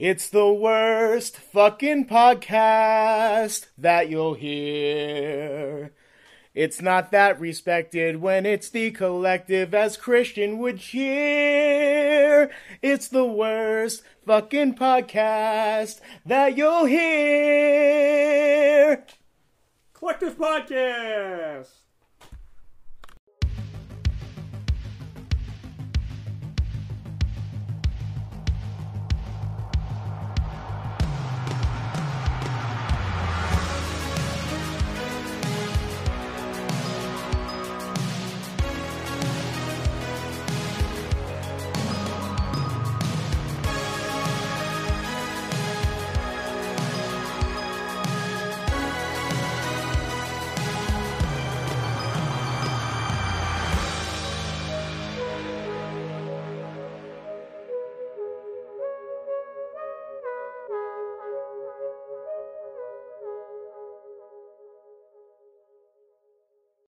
It's the worst fucking podcast that you'll hear. It's not that respected when it's the collective as Christian would cheer. It's the worst fucking podcast that you'll hear. Collective Podcast.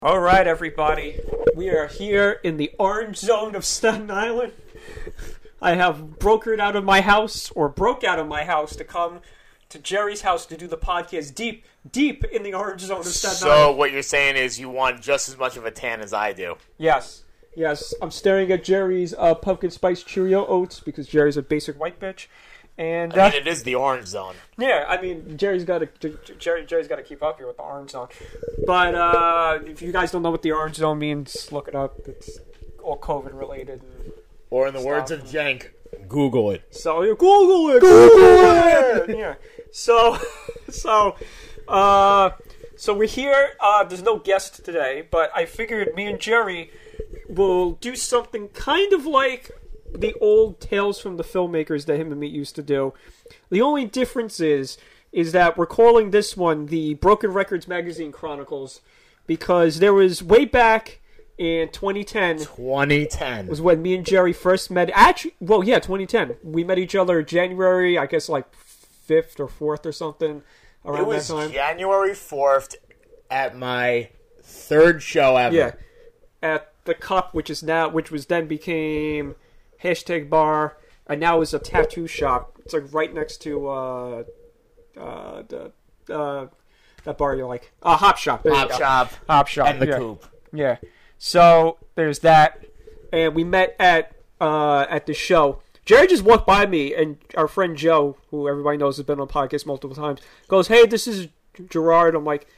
All right, everybody. We are here in the orange zone of Staten Island. I have brokered out of my house, or broke out of my house, to come to Jerry's house to do the podcast deep, deep in the orange zone of Staten So Island. So, what you're saying is you want just as much of a tan as I do. Yes, yes. I'm staring at Jerry's uh, pumpkin spice Cheerio oats because Jerry's a basic white bitch, and uh, I mean, it is the orange zone. Yeah, I mean Jerry's got to Jerry Jerry's got to keep up here with the orange zone. But uh, if you guys don't know what the orange zone means, look it up. It's all COVID related. Or in the words of Jank, Google it. so you Google it. Google it. Yeah. So so uh, so we're here. Uh, there's no guest today, but I figured me and Jerry will do something kind of like the old tales from the filmmakers that him and me used to do. The only difference is is that we're calling this one the Broken Records Magazine Chronicles because there was way back in 2010 2010. was when me and Jerry first met. Actually, well, yeah, 2010. We met each other January, I guess, like fifth or fourth or something around It was that time. January 4th at my third show ever. Yeah, at the Cup, which is now, which was then became hashtag bar, and now is a tattoo shop. It's like right next to uh, uh, the uh, that bar you like, uh, Hop Shop. There you Shop Hop Shop, and the yeah. Coop. Yeah. So there's that, and we met at uh, at the show. Jerry just walked by me, and our friend Joe, who everybody knows has been on podcast multiple times, goes, "Hey, this is Gerard." I'm like,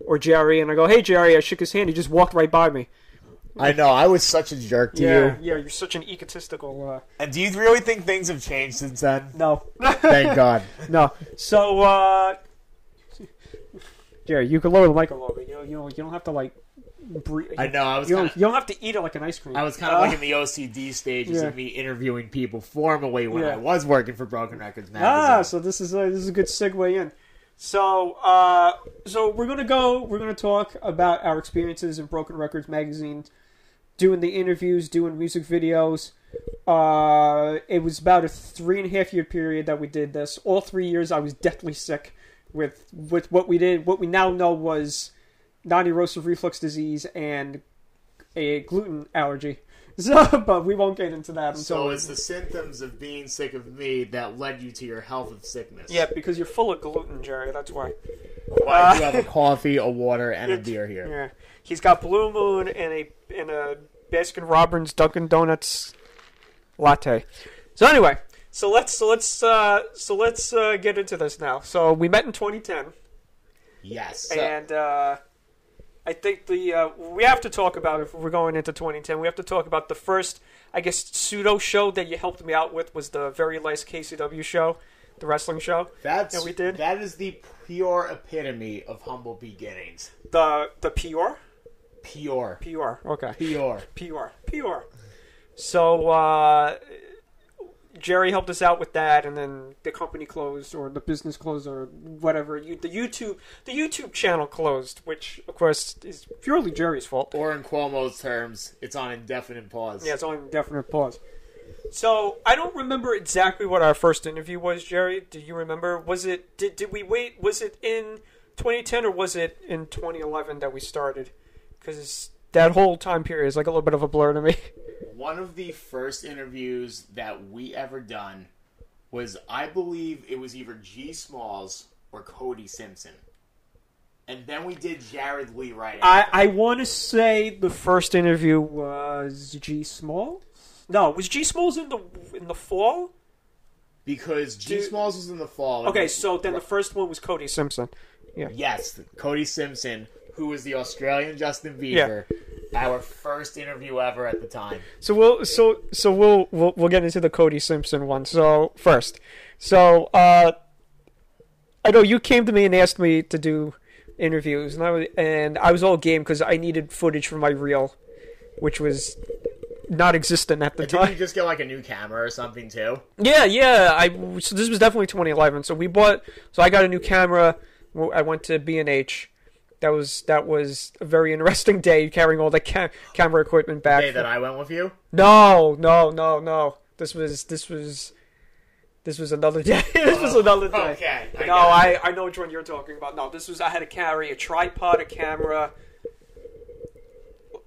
or Jerry, and I go, "Hey, Jerry." I shook his hand. He just walked right by me. I know, I was such a jerk to Yeah, you. yeah. You're such an egotistical. Uh... And do you really think things have changed since then? No, Thank God. no. So, uh, Jerry, you can lower the mic a little bit. You know, you don't, you don't have to like. Breathe. I know, I was You don't, you don't have to eat it like an ice cream. I was kind of Uh, like in the OCD stages yeah. of me interviewing people formally when Yeah. I was working for Broken Records magazine. Ah, so this is a, this is a good segue in. So, uh, so we're gonna go. We're gonna talk about our experiences in Broken Records magazine, doing the interviews, doing music videos. Uh, it was about a three and a half year period that we did this. All three years, I was deathly sick with with what we did. What we now know was non-erosive reflux disease and a gluten allergy. So, but we won't get into that until So it's the symptoms of being sick of me that led you to your health of sickness. yeah, because you're full of gluten, Jerry. That's why. Well, I do have a coffee, a water, and a beer here. Yeah, he's got Blue Moon and a and a Baskin Robbins Dunkin' Donuts latte. So anyway, so let's so let's uh, so let's uh, get into this now. So we met in 2010, Yes. and uh, I think the uh, we have to talk about if we're going into 2010. We have to talk about the first, I guess, pseudo show that you helped me out with was the very last KCW show, the wrestling show. That's that we did. That is the pure epitome of humble beginnings. The the PR Pure. PR okay. Pure. PR. PR. So uh, Jerry helped us out with that, and then the company closed, or the business closed, or whatever. You, the YouTube, the YouTube channel closed, which of course is purely Jerry's fault. Or in Cuomo's terms, it's on indefinite pause. Yeah, it's on indefinite pause. So I don't remember exactly what our first interview was, Jerry. Do you remember? Was it did did we wait? Was it in 2010 or was it in 2011 that we started? Because that whole time period is like a little bit of a blur to me. One of the first interviews that we ever done was I believe it was either G Smalls or Cody Simpson. And then we did Jared Lee right after. I, I want to say the first interview was G Small. No, was G Smalls in the in the fall? because G Dude. Smalls was in the fall. Okay, so then the first one was Cody Simpson. Yeah. Yes, Cody Simpson, who was the Australian Justin Bieber, our first interview ever at the time. So we'll so so we'll we'll, we'll get into the Cody Simpson one. So first, so uh, I know you came to me and asked me to do interviews, and I was and I was all game because I needed footage for my reel, which was not existent at the Didn't you time. just get like a new camera or something too? Yeah, yeah. I so this was definitely 2011. So we bought. So I got a new camera. I went to B and H. That was that was a very interesting day carrying all the ca- camera equipment back. Day that I went with you. No, no, no, no. This was this was this was another day. this was another day. Okay. I No. I, I know which one you're talking about. No, this was I had to carry a tripod, a camera,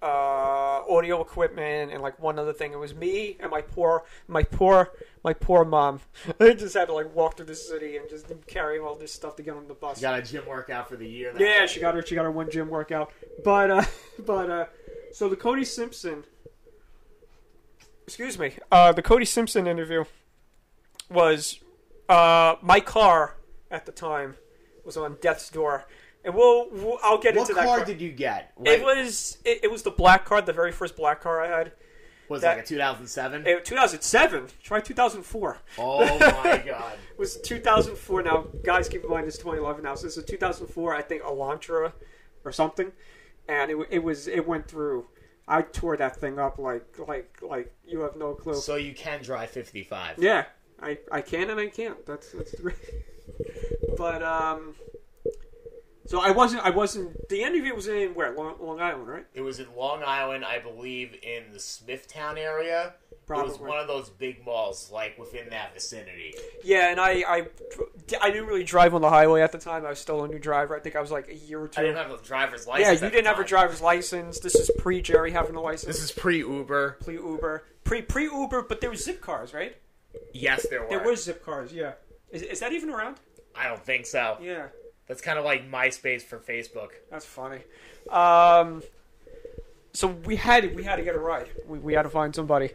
uh, audio equipment, and like one other thing. It was me and my poor, my poor, my poor mom. I just had to like walk through the city and just carry all this stuff to get on the bus. You got a gym workout for the year. Yeah, she got her. She got her one gym workout. But uh, but uh, so the Cody Simpson. Excuse me. Uh, the Cody Simpson interview was uh my car at the time was on death's door, and we'll, we'll I'll get What into that. What car. did you get? it was it, it was the black car, the very first black car I had. was that- like a 2007? 2007. Try 2004. oh my god. It was 2004. Now, guys, keep in mind it's 2011 now. So this is 2004. I think Elantra or something, and it, it was it went through. I tore that thing up like like like you have no clue. So you can drive 55. Yeah, I I can and I can't. That's that's great. but um, so I wasn't I wasn't. The interview was in where Long, Long Island, right? It was in Long Island, I believe, in the Smithtown area. It was one of those big malls, like within that vicinity. Yeah, and I I I didn't really drive on the highway at the time. I was still a new driver. I think I was like a year or two. I didn't have a driver's license. yeah, you at didn't the have a driver's license. This is pre Jerry having a license. This is pre Uber. pre Uber, pre pre Uber, but there was zip cars, right? Yes, there were. There were zip cars, yeah. Is, is that even around? I don't think so. Yeah, That's kind of like MySpace for Facebook. that's funny. Um, so we had we had to get a ride. We, we had to find somebody.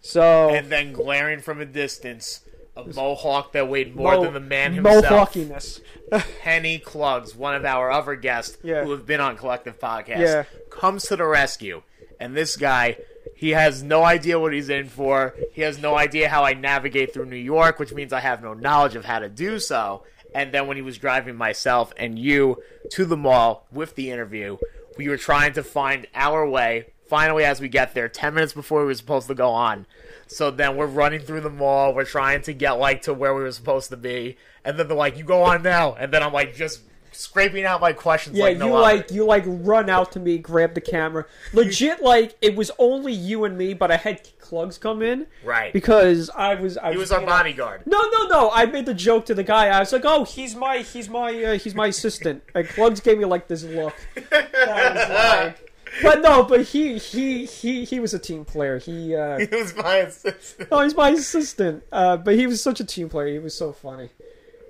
So And then glaring from a distance, a mohawk that weighed more Mo- than the man himself. Mohawkiness. Kenny Clugs, one of our other guests Yeah. who have been on Collective Podcast, Yeah. comes to the rescue. And this guy, he has no idea what he's in for. He has no idea how I navigate through New York, which means I have no knowledge of how to do so. And then when he was driving myself and you to the mall with the interview, we were trying to find our way. Finally, as we get there, 10 minutes before we were supposed to go on. So then we're running through the mall. We're trying to get like to where we were supposed to be, and then they're like, "You go on now." And then I'm like, just scraping out my questions. Yeah, like no you other. like you like run out to me, grab the camera. Legit, like it was only you and me, but I had Clugs come in right. because I was. I he was our you know- bodyguard. No, no, no! I made the joke to the guy. I was like, "Oh, he's my, he's my, uh, he's my assistant." And Clugs gave me like this look. That was like- but no, but he, he, he, he was a team player. He, uh, He was my assistant. oh, he's my assistant. Uh, but he was such a team player. He was so funny.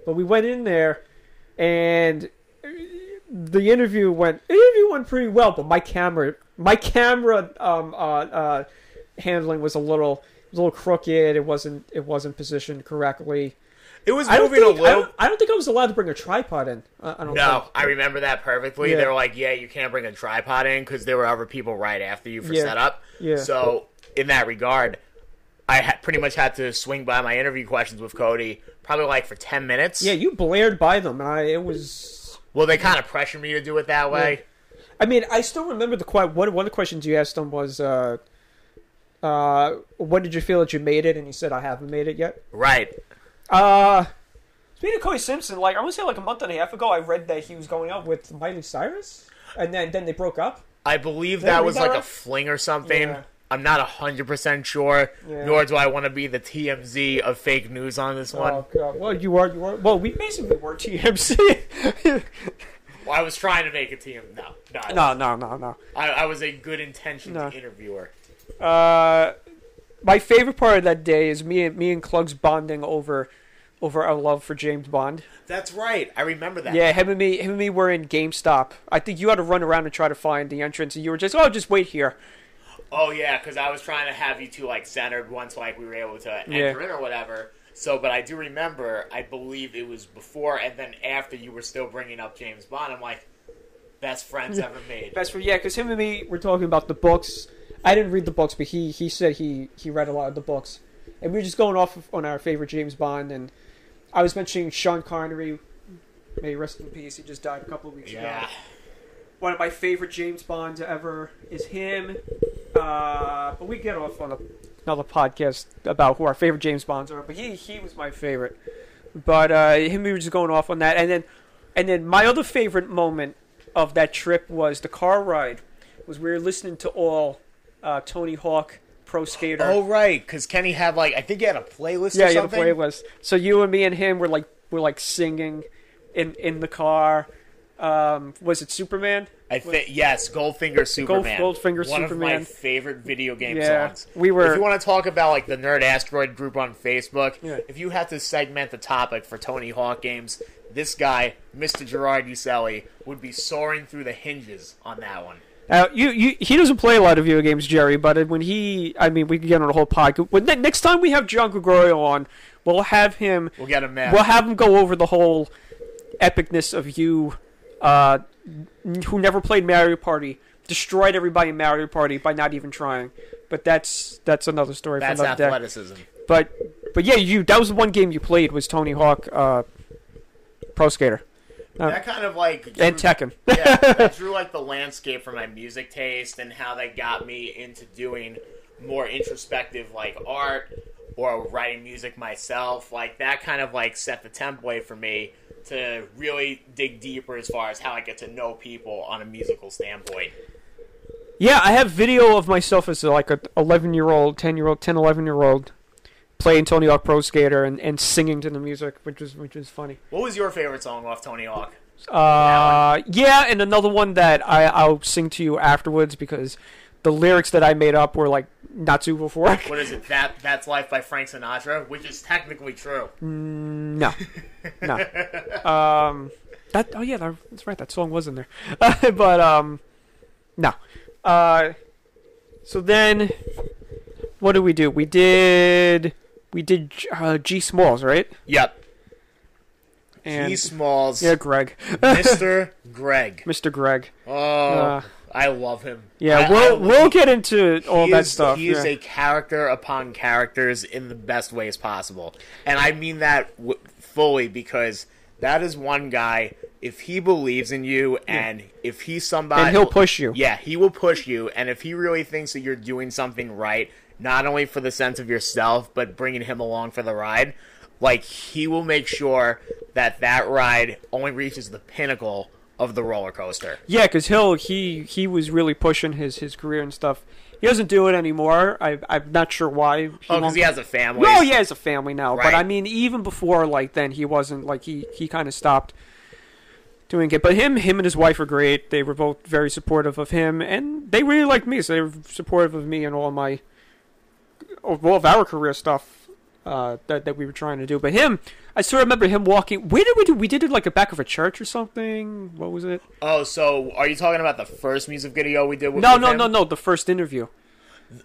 But we went in there, and the interview went. The interview went pretty well. But my camera, my camera, um, uh, uh, handling was a little, was a little crooked. It wasn't, it wasn't positioned correctly. It was I don't, moving think, a I, little. don't, I don't think I was allowed to bring a tripod in. I, I don't No, think. I remember that perfectly. Yeah. They were like, "Yeah, you can't bring a tripod in because there were other people right after you for Yeah. setup." Yeah. So in that regard, I had pretty much had to swing by my interview questions with Cody, probably like for ten minutes. Yeah, you blared by them. And I, it was. Well, they kind of pressured me to do it that way. I mean, I still remember the que- one. One of the questions you asked him was, uh, uh, "When did you feel that you made it?" And he said, "I haven't made it yet." Right. Uh, speaking of Cody Simpson, like I want to say, like a month and a half ago, I read that he was going out with Miley Cyrus, and then then they broke up. I believe Did that was that like a fling or something. Yeah. I'm not hundred percent sure, Yeah. nor do I want to be the TMZ of fake news on this one. Oh god! Well, you are. You are. Well, we basically were TMZ. Well, I was trying to make a team. No, no, no, no, no, no. I, I was a good intentioned No. interviewer. Uh, my favorite part of that day is me and me and Clugs bonding over over our love for James Bond. That's right. I remember that. Yeah, him and me, him and me were in GameStop. I think you had to run around and try to find the entrance, and you were just, oh, just wait here. Oh yeah, because I was trying to have you two like centered once, like we were able to enter Yeah. in or whatever. So, but I do remember. I believe it was before and then after you were still bringing up James Bond. I'm like, best friends ever made. Best friend, yeah, because him and me were talking about the books. I didn't read the books, but he he said he he read a lot of the books, and we were just going off of, on our favorite James Bond. And I was mentioning Sean Connery. May rest in peace. He just died a couple of weeks ago. One of my favorite James Bonds ever is him. Uh, but we get off on a, another podcast about who our favorite James Bonds are. But he he was my favorite. But uh, him me were just going off on that, and then and then my other favorite moment of that trip was the car ride. Was we were listening to all uh, Tony Hawk Pro Skater. Oh right, because Kenny had like I think he had a playlist. yeah, or yeah, the something. playlist. So you and me and him were like were like singing in in the car. Um, was it Superman? I think yes, Goldfinger Superman. Goldfinger one of my favorite video game Yeah, songs. we were- If you want to talk about like the Nerd Asteroid group on Facebook, Yeah. if you have to segment the topic for Tony Hawk games, this guy, Mr. Gerard Uselli, would be soaring through the hinges on that one. Uh, you, you, he doesn't play a lot of video games, Jerry. But when he, I mean, we could get on a whole podcast. When next time we have John Gregorio on, we'll have him. We'll get him mad. We'll have him go over the whole epicness of you, uh, who never played Mario Party, destroyed everybody in Mario Party by not even trying. But that's that's another story That's for another day. athleticism. But but yeah, you that was the one game you played was Tony Hawk uh, Pro Skater Uh, that kind of like and drew- Tekken. yeah, that drew like the landscape for my music taste and how they got me into doing more introspective like art or writing music myself. Like that kind of like set the template for me to really dig deeper as far as how I get to know people on a musical standpoint. Yeah, I have video of myself as like a 11 year old, 10 year old, 10, 11 year old playing Tony Hawk Pro Skater and, and singing to the music, which was which was funny. What was your favorite song off Tony Hawk? Uh, yeah, and another one that I I'll sing to you afterwards because the lyrics that I made up were like not for it. What is it? That That's Life by Frank Sinatra, which is technically true. No, no. Um, that oh yeah, that's right. That song was in there, but um, no. Uh, so then, what did we do? We did we did uh, G Smalls, right? Yep. And G Smalls, yeah, Greg, Mr. Greg. Mr. Greg. Oh, Uh, I love him. Yeah, I- we'll I- we'll get into all that is, stuff. He is a character upon characters in the best ways possible, and I mean that w- fully because that is one guy. If he believes in you, and if he's somebody, and he'll push you. Yeah, he will push you, and if he really thinks that you're doing something right, not only for the sense of yourself, but bringing him along for the ride, like he will make sure that that ride only reaches the pinnacle of the roller coaster. Yeah, because he'll he he was really pushing his his career and stuff. He doesn't do it anymore. I I'm not sure why. He Oh, because he has a family. No, he has a family now, but I mean, even before like then, he wasn't like he he kind of stopped doing it. But him, him and his wife are great. They were both very supportive of him, and they really liked me, so they were supportive of me and all my of all of our career stuff uh, that that we were trying to do. But him, I still remember him walking. Where did we do? We did it like a back of a church or something. What was it? Oh, so are you talking about the first music video we did with No, no, him? no, no. The first interview.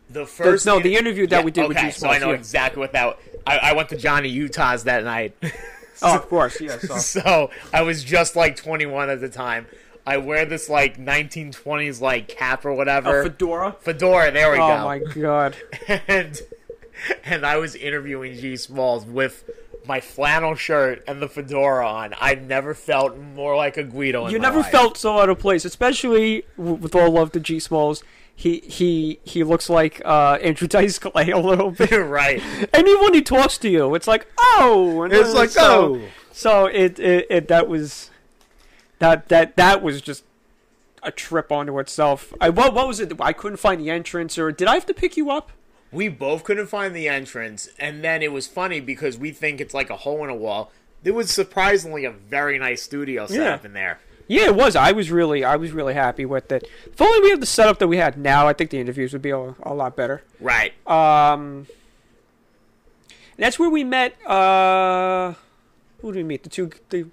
The first no, the interview that we did with okay, G so I know yeah. exactly what that. I, I went to Johnny Utah's that night, Oh, of course, yeah. So. so I was just like 21 at the time. I wear this like 1920s like cap or whatever. A fedora. Fedora, there we Oh go. Oh my god. and and I was interviewing G Smalls with my flannel shirt and the fedora on. I never felt more like a Guido. In You never life. felt so out of place, especially with all love to G Smalls. He he he looks like uh, Andrew Dice Clay a little bit, right. and even when he talks to you, it's like oh, and It's like so, oh. So it, it it that was that that that was just a trip onto itself. I what what was it? I couldn't find the entrance, or did I have to pick you up? We both couldn't find the entrance, and then it was funny because we think it's like a hole in a wall. There was surprisingly a very nice studio set Yeah. up in there. Yeah, it was. I was really, I was really happy with it. If only we had the setup that we had now, I think the interviews would be a, a lot better. Right. Um, that's where we met. Uh, who did we meet? The two. The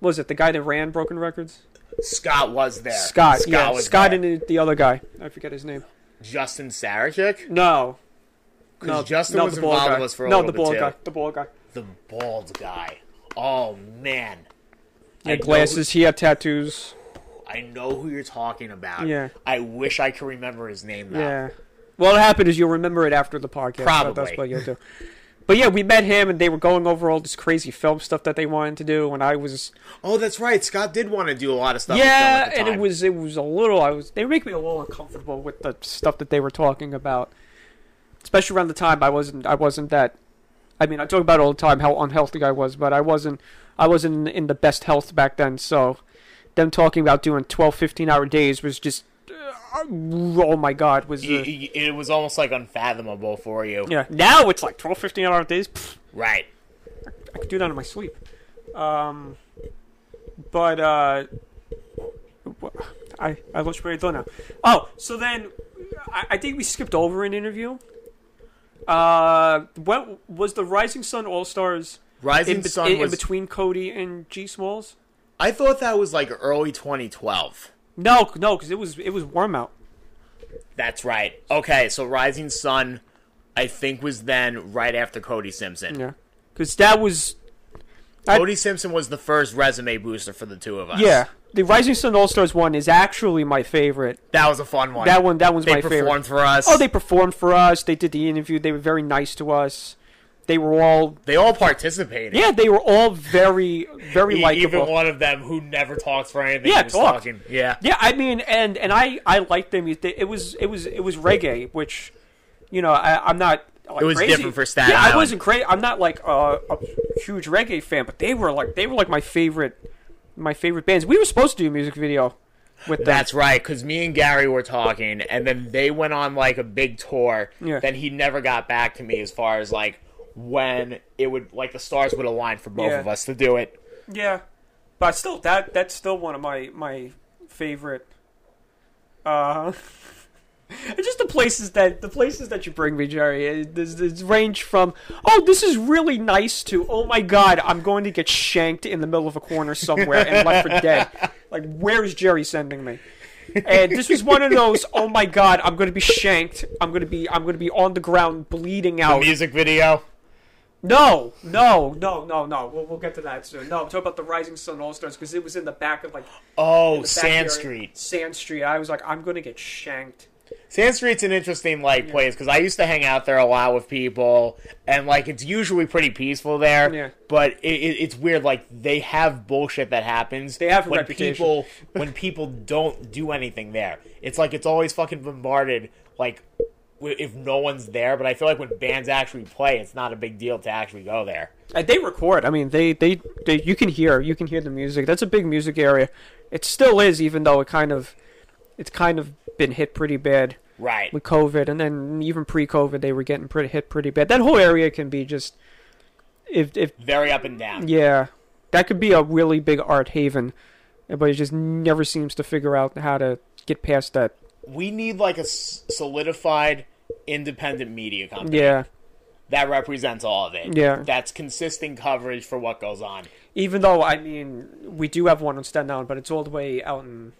what was it the guy that ran Broken Records? Scott was there. Scott. yeah, was Scott there. and the, the other guy. I forget his name. Justin Sarachik. No. No, Justin no, was involved guy. with us for a no, little the bald bit guy. too. The bald guy. The bald guy. Oh man. He I know glasses. He had tattoos. I know who you're talking about. Yeah. I wish I could remember his name though. Yeah. Well, what happened is you'll remember it after the podcast. Probably. That's what you'll do. But yeah, we met him, and they were going over all this crazy film stuff that they wanted to do, and I was Oh, that's right. Scott did want to do a lot of stuff. yeah, film at the and it was it was a little. I was they make me a little uncomfortable with the stuff that they were talking about, especially around the time I wasn't I wasn't that. I mean, I talk about all the time how unhealthy I was, but I wasn't I wasn't in the best health back then. So, them talking about doing 12, 15 hour days was just uh, oh my god was uh, y- it was almost like unfathomable for you. yeah. Now it's like 12, 15 hour days. Pfft, Right. I could do that in my sleep. Um, but uh, I I lost where I thought now. Oh, so then I, I think we skipped over an interview. Uh, what was the Rising Sun All Stars Rising in, Sun in, was. in between Cody and G Smalls? I thought that was like early 2012. No, no, because it was it was warm out. That's right. Okay, so Rising Sun, I think, was then right after Cody Simpson. Yeah, because that was I- Cody Simpson was the first resume booster for the two of us. yeah. The Rising Sun All Stars one is actually my favorite. that was a fun one. That one that one's they my favorite. They performed for us. Oh, they performed for us. They did the interview. They were very nice to us. They were all they all participated. yeah. They were all very very E- likable. Even one of them who never talks for anything. Yeah, talked. talking. Yeah. Yeah, I mean, and and I I liked them. It it was it was it was reggae, which you know I I'm not. Like, It was crazy. different for Staten Yeah, I wasn't crazy. I'm not like a, a huge reggae fan, but they were like they were like my favorite my favorite bands. We were supposed to do a music video with them. That's right, because me and Gary were talking, and then they went on like a big tour. Yeah. Then he never got back to me as far as like when it would like the stars would align for both Yeah. of us to do it. Yeah, but still, that that's still one of my my favorite. Uh, just the places that the places that you bring me, Jerry. It, there's, there's range from oh, this is really nice to oh my god, I'm going to get shanked in the middle of a corner somewhere and left for dead. Like, where is Jerry sending me? And this was one of those. Oh my God! I'm going to be shanked. I'm going to be. I'm going to be on the ground, bleeding out. Music video. No, no, no, no, no. We'll, we'll get to that soon. No, I'm talking about the Rising Sun All Stars because it was in the back of like Oh, Sand area. Street. Sand Street. I was like, I'm gonna get shanked. Sand Street's an interesting like place because I used to hang out there a lot with people, and like it's usually pretty peaceful there. Yeah. But it, it, it's weird. Like they have bullshit that happens. They have when reputation. people when people don't do anything there. It's like it's always fucking bombarded. Like if no one's there. But I feel like when bands actually play, it's not a big deal to actually go there. Uh, they record. I mean, they, they they you can hear you can hear the music. That's a big music area. It still is, even though it kind of it's kind of been hit pretty bad Right. with COVID, and then even pre-COVID, they were getting pretty hit pretty bad. That whole area can be just if if Very up and down. Yeah, that could be a really big art haven, but it just never seems to figure out how to get past that. We need like a solidified independent media company Yeah, that represents all of it. Yeah. That's consistent coverage for what goes on. even though I mean we do have one on Staten Island, but it's all the way out in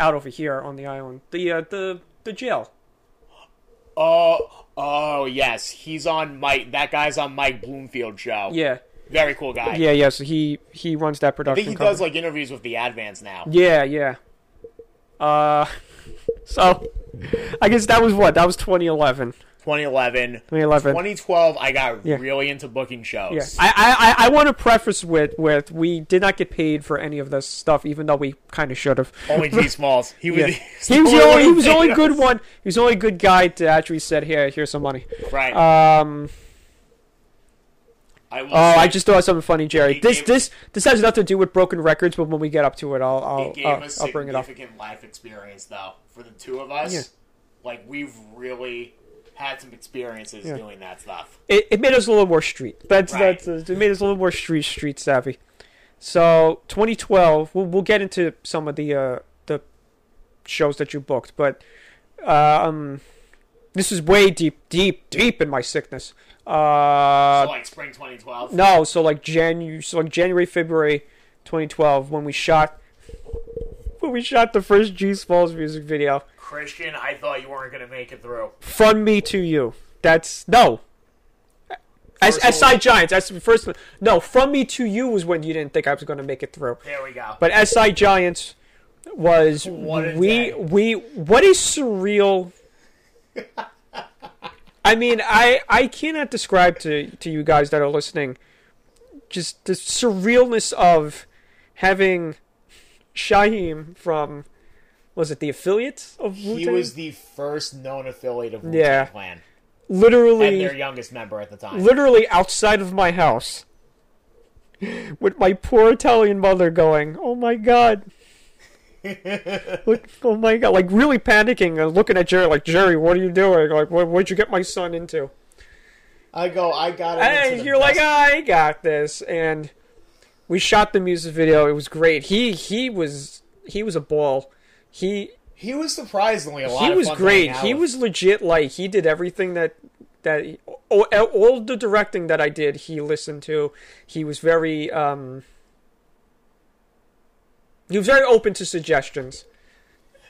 out over here on the island. The uh, the the jail. Oh, oh yes, he's on Mike. That guy's on Mike Bloomfield show. Yeah, very cool guy. yeah, yeah. So he he runs that production. I think he company. does like interviews with the Advance now. Yeah, yeah. Uh, so I guess that was what that was 2011. 2011, 2011. 2012. I got Yeah. really into booking shows. Yeah, I, I, I want to preface with with we did not get paid for any of this stuff, even though we kind of should have. Only G Smalls. He was. Yeah. He was the only he was the only good one. He was the only good guy to actually said, "Here, here's some money." Right. Um. I Oh, I just thought something funny, Jerry. This gave- this this has nothing to do with broken records, but when we get up to it, I'll I'll it gave I'll, us I'll bring it up. significant life experience though for the two of us. Yeah. Like we've really had some experiences Yeah. doing that stuff. It, it made us a little more street. That's Right. that's uh, it made us a little more street street savvy. So 2012, we'll we'll get into some of the uh, the shows that you booked, but um, this is way deep, deep, deep in my sickness. Uh, so like spring 2012. no, so like January, so like January, February, 2012, when we shot, when we shot the first G Smalls music video, Christian, I thought you weren't gonna make it through. "From Me to You." That's no. As SI. Giants, that's the first. No, "From Me to You" was when you didn't think I was going to make it through. There we go. But SI Giants was What we day. we what a surreal. I mean, I I cannot describe to to you guys that are listening just the surrealness of having Shyheim from was it the affiliate of Wu he was the first known affiliate of Wu Tang Yeah. Clan and literally their youngest member at the time. literally outside of my house with my poor Italian mother going, "Oh my god." Look, oh my god, like really panicking and looking at Jerry like, "Jerry, what are you doing? Like, what what'd you get my son into?" I go, I got it. And you're like, "I got this." And we shot the music video. It was great. He he was he was a ball. He he was surprisingly a lot. he was great. He was legit. Like he did everything that that all, all the directing that I did. He listened to. He was very um. He was very open to suggestions.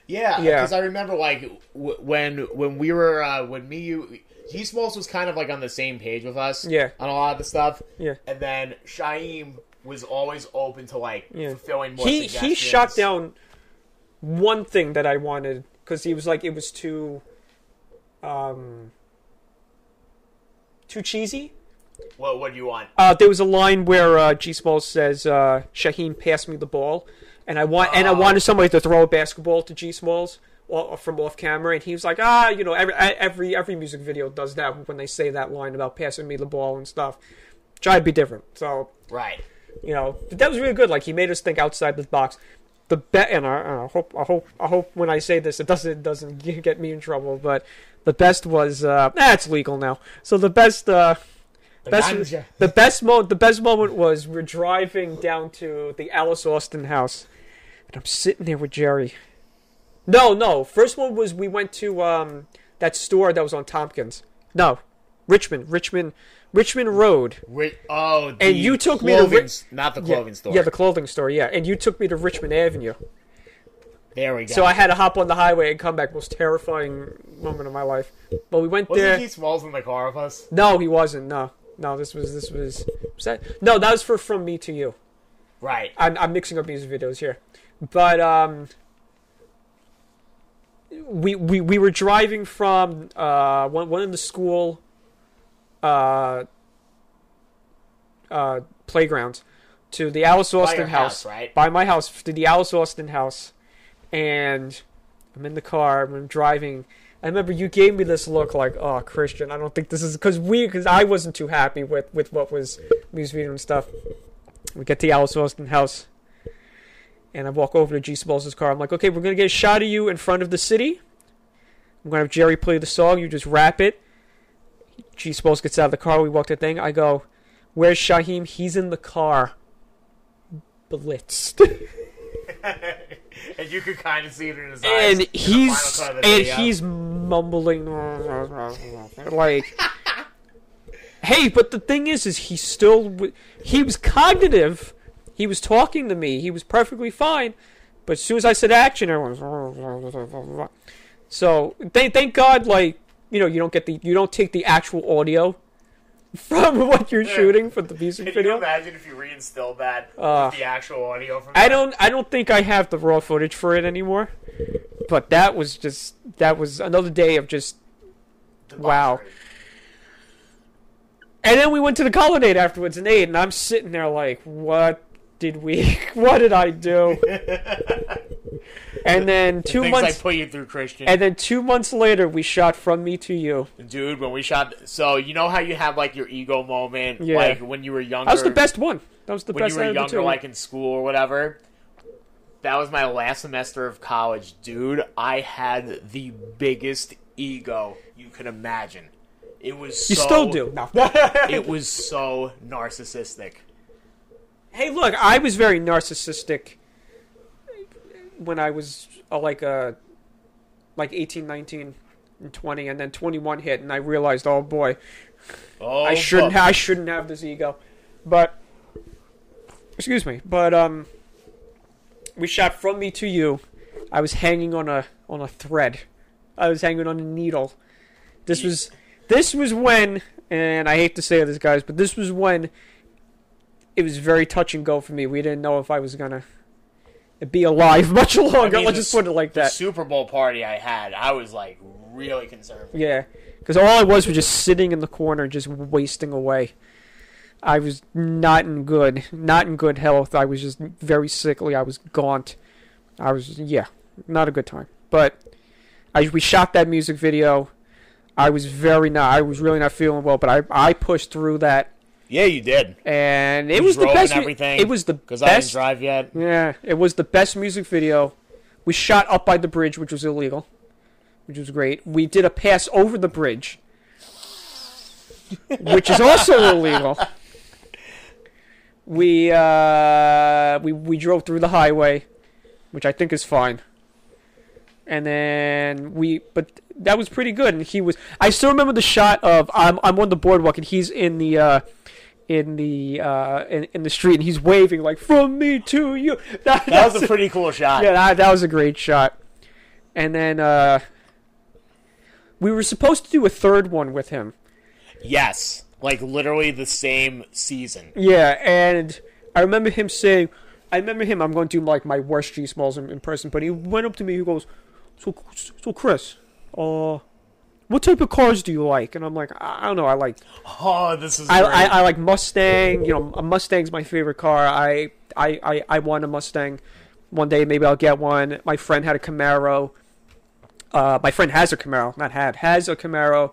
Yeah, Yeah. because I remember like w- when when we were uh, when me you G Smalls was kind of like on the same page with us. Yeah. on a lot of the stuff. Yeah. and then Shyheim was always open to like Yeah. fulfilling more. He he shot down one thing that I wanted because he was like it was too um too cheesy. What what do you want? Uh, there was a line where uh, G Smalls says, uh, "Shyheim, pass me the ball," and I want and I Oh. wanted somebody to throw a basketball to G Smalls from off camera, and he was like, "Ah, you know, every every every music video does that when they say that line about passing me the ball and stuff." Try to be different, so Right. you know but that was really good. Like he made us think outside the box. The bet, and I, I hope I hope I hope when I say this, it doesn't doesn't get me in trouble. But the best was uh, that's legal now. So the best. Uh, The best ganja. the best mo the best moment was we're driving down to the Alice Austen house, and I'm sitting there with Jerry. No, no. First one was we went to um that store that was on Tompkins. No, Richmond, Richmond, Richmond Road. Ri- oh, And you took me to Ri- not the Yeah, clothing store. Yeah, the clothing store. Yeah, and you took me to Richmond Avenue. there we go. So I had to hop on the highway and come back. Most terrifying moment of my life. But we went wasn't there. G Smalls in the car with us? No, he wasn't. No, no. This was this was. was that? No, that was for from me to you. Right. I'm, I'm mixing up music videos here, but um, we we we were driving from uh one one of the school uh uh playgrounds to the Alice Austen house, house, right? by my house to the Alice Austen house, and I'm in the car. I'm driving. I remember you gave me this look like, "Oh, Christian, I don't think this is because we because I wasn't too happy with with what was music video and stuff." We get to the Alice Austen house, and I walk over to G Smalls' car. I'm like, "Okay, we're gonna get a shot of you in front of the city. I'm gonna have Jerry play the song. You just rap it." G Smalls gets out of the car. We walk the thing. I go, "Where's Shyheim? He's in the car." Blitzed. and you could kind of see it in his eyes. and he's final cut of the and video. he's mumbling like hey but the thing is is he still he was cognitive he was talking to me he was perfectly fine but as soon as i said action everyone so thank, thank god like you know you don't get the you don't take the actual audio from what you're shooting for the music Can you imagine if you reinstilled that Uh, the actual audio from I that? don't I don't think I have the raw footage for it anymore. But that was just that was another day of just wow. and then we went to the colonnade afterwards and ate and I'm sitting there like what did we what did I do? and then 2 Things months I put you through, Christian. and then 2 months later we shot From Me to You. Dude, when we shot, so you know how you have like your ego moment, Yeah. like when you were younger. That was the best one. That was the when best When you were younger, like in school or whatever. That was my last semester of college, dude. I had the biggest ego you could imagine. It was you so, still do. No. It was so narcissistic. Hey, look, I was very narcissistic when I was uh, like uh like 18, 19, and 20 and then 21 hit and I realized, "Oh boy, Oh, I shouldn't fuck. I shouldn't have this ego." But excuse me, but um we shot from me to you. I was hanging on a on a thread. I was hanging on a needle. This was this was when and I hate to say this guys, but this was when it was very touch and go for me. We didn't know if I was gonna be alive much longer. I mean, Let's just put it like The that. Super Bowl party I had, I was like really concerned. Yeah, because all I was was just sitting in the corner, just wasting away. I was not in good, not in good health. I was just very sickly. I was gaunt. I was yeah, not a good time. But I we shot that music video. I was very not. I was really not feeling well, but I I pushed through that, Yeah, you did. and it was the best. everything, It was the Because I didn't best. drive yet. Yeah, it was the best music video. We shot up by the bridge, which was illegal, which was great. We did a pass over the bridge, which is also illegal. We uh, we we drove through the highway, which I think is fine. And then we, but that was pretty good. And he was, I still remember the shot of I'm I'm on the boardwalk and he's in the. Uh, in the uh, in, in the street, and he's waving like "from me to you." That, That was a pretty cool shot. yeah, that, that was a great shot. And then uh, we were supposed to do a third one with him. Yes, like literally the same season. Yeah, and I remember him saying, I remember him. I'm going to do like my worst G smalls in, in person, but he went up to me. He goes, "So, so Chris, uh, what type of cars do you like?" And I'm like, "I don't know. I like Oh, this is I. I, I like Mustang. You know, a Mustang's my favorite car. I, I, I, I want a Mustang. One day, maybe I'll get one. My friend had a Camaro. Uh, my friend has a Camaro, not had, has a Camaro.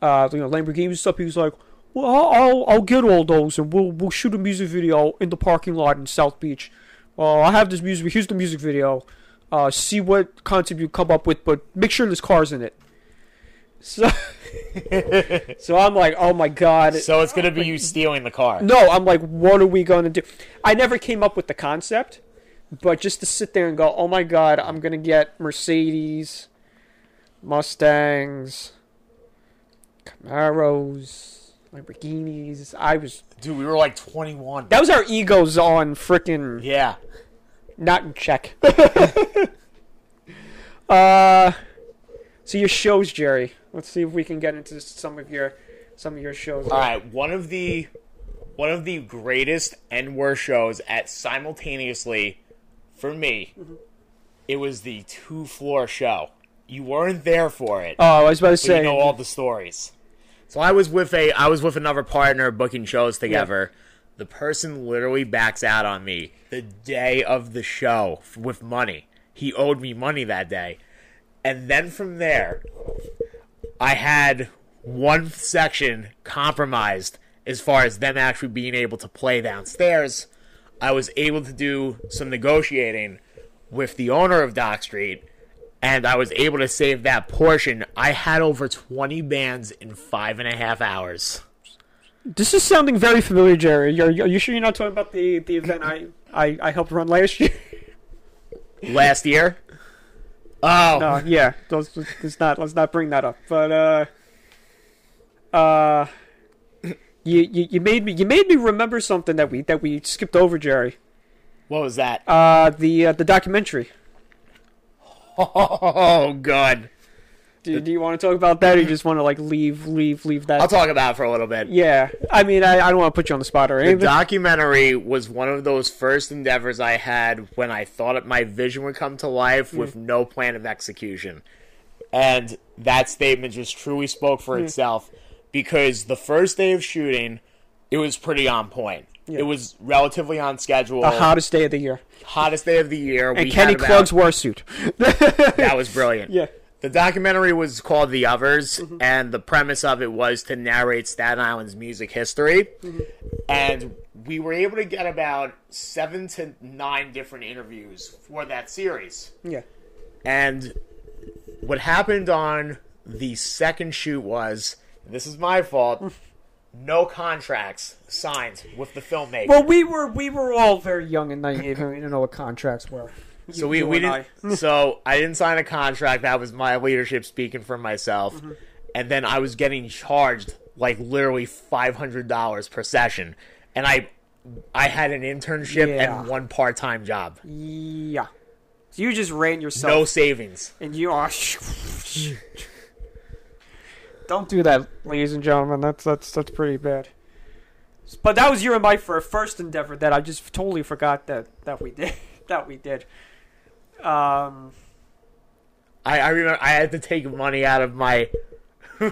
Uh, you know, Lamborghini stuff. He was like, "Well, I'll, I'll, get all those, and we'll, we'll shoot a music video in the parking lot in South Beach. Uh, I have this music. Here's the music video. Uh, see what concept you come up with, but make sure there's cars in it." So, so I'm like, "Oh my god!" so it's gonna be you stealing the car. No, I'm like, what are we going to do? I never came up with the concept, but just to sit there and go, oh my god, I'm going to get Mercedes, Mustangs, Camaros, Lamborghinis. I was. Dude, we were like 21. That was our egos on frickin' Yeah. not in check. uh, so your shows, Jerry. Let's see if we can get into some of your some of your shows. All right, one of the one of the greatest and worst shows at simultaneously for me. Mm-hmm. It was the two floor show. You weren't there for it, Oh, I was about to but say. you know all the stories. So I was with a I was with another partner booking shows together. The person literally backs out on me the day of the show with money. He owed me money that day. And then from there, I had one section compromised as far as them actually being able to play downstairs. I was able to do some negotiating with the owner of Dock Street, and I was able to save that portion. I had over 20 bands in five and a half hours. This is sounding very familiar, Jerry. Are, are you sure you're not talking about the, the event I, I, I helped run last year? Last year? Oh, no, yeah. Let's, let's not let's not bring that up. But uh, uh, you, you you made me you made me remember something that we that we skipped over, Jerry. what was that? Uh, the uh, the documentary. Oh, God. Do, do you want to talk about that, or you just want to like leave leave leave that? I'll talk about it for a little bit. yeah, I mean, I, I don't want to put you on the spot or anything. The documentary was one of those first endeavors I had when I thought that my vision would come to life mm. with no plan of execution. And that statement just truly spoke for mm. itself because the first day of shooting, it was pretty on point. It was relatively on schedule. the hottest day of the year, Hottest day of the year. and we Kenny had about- Klug's war suit. That was brilliant. yeah. The documentary was called The Others, mm-hmm. and the premise of it was to narrate Staten Island's music history. Mm-hmm. And we were able to get about seven to nine different interviews for that series. Yeah. And what happened on the second shoot was this is my fault. Mm. no contracts signed with the filmmaker. Well, we were we were all very young and naive, and we didn't know what contracts were. So we, we didn't. so I didn't sign a contract. That was my leadership speaking for myself. Mm-hmm. And then I was getting charged like literally five hundred dollars per session, and I I had an internship Yeah. and one part time job. Yeah. So you just ran yourself. No savings. and you are. Don't do that, ladies and gentlemen. That's that's that's pretty bad. But that was your and my for first endeavor that I just totally forgot that that we did that we did. Um. I, I remember I had to take money out of my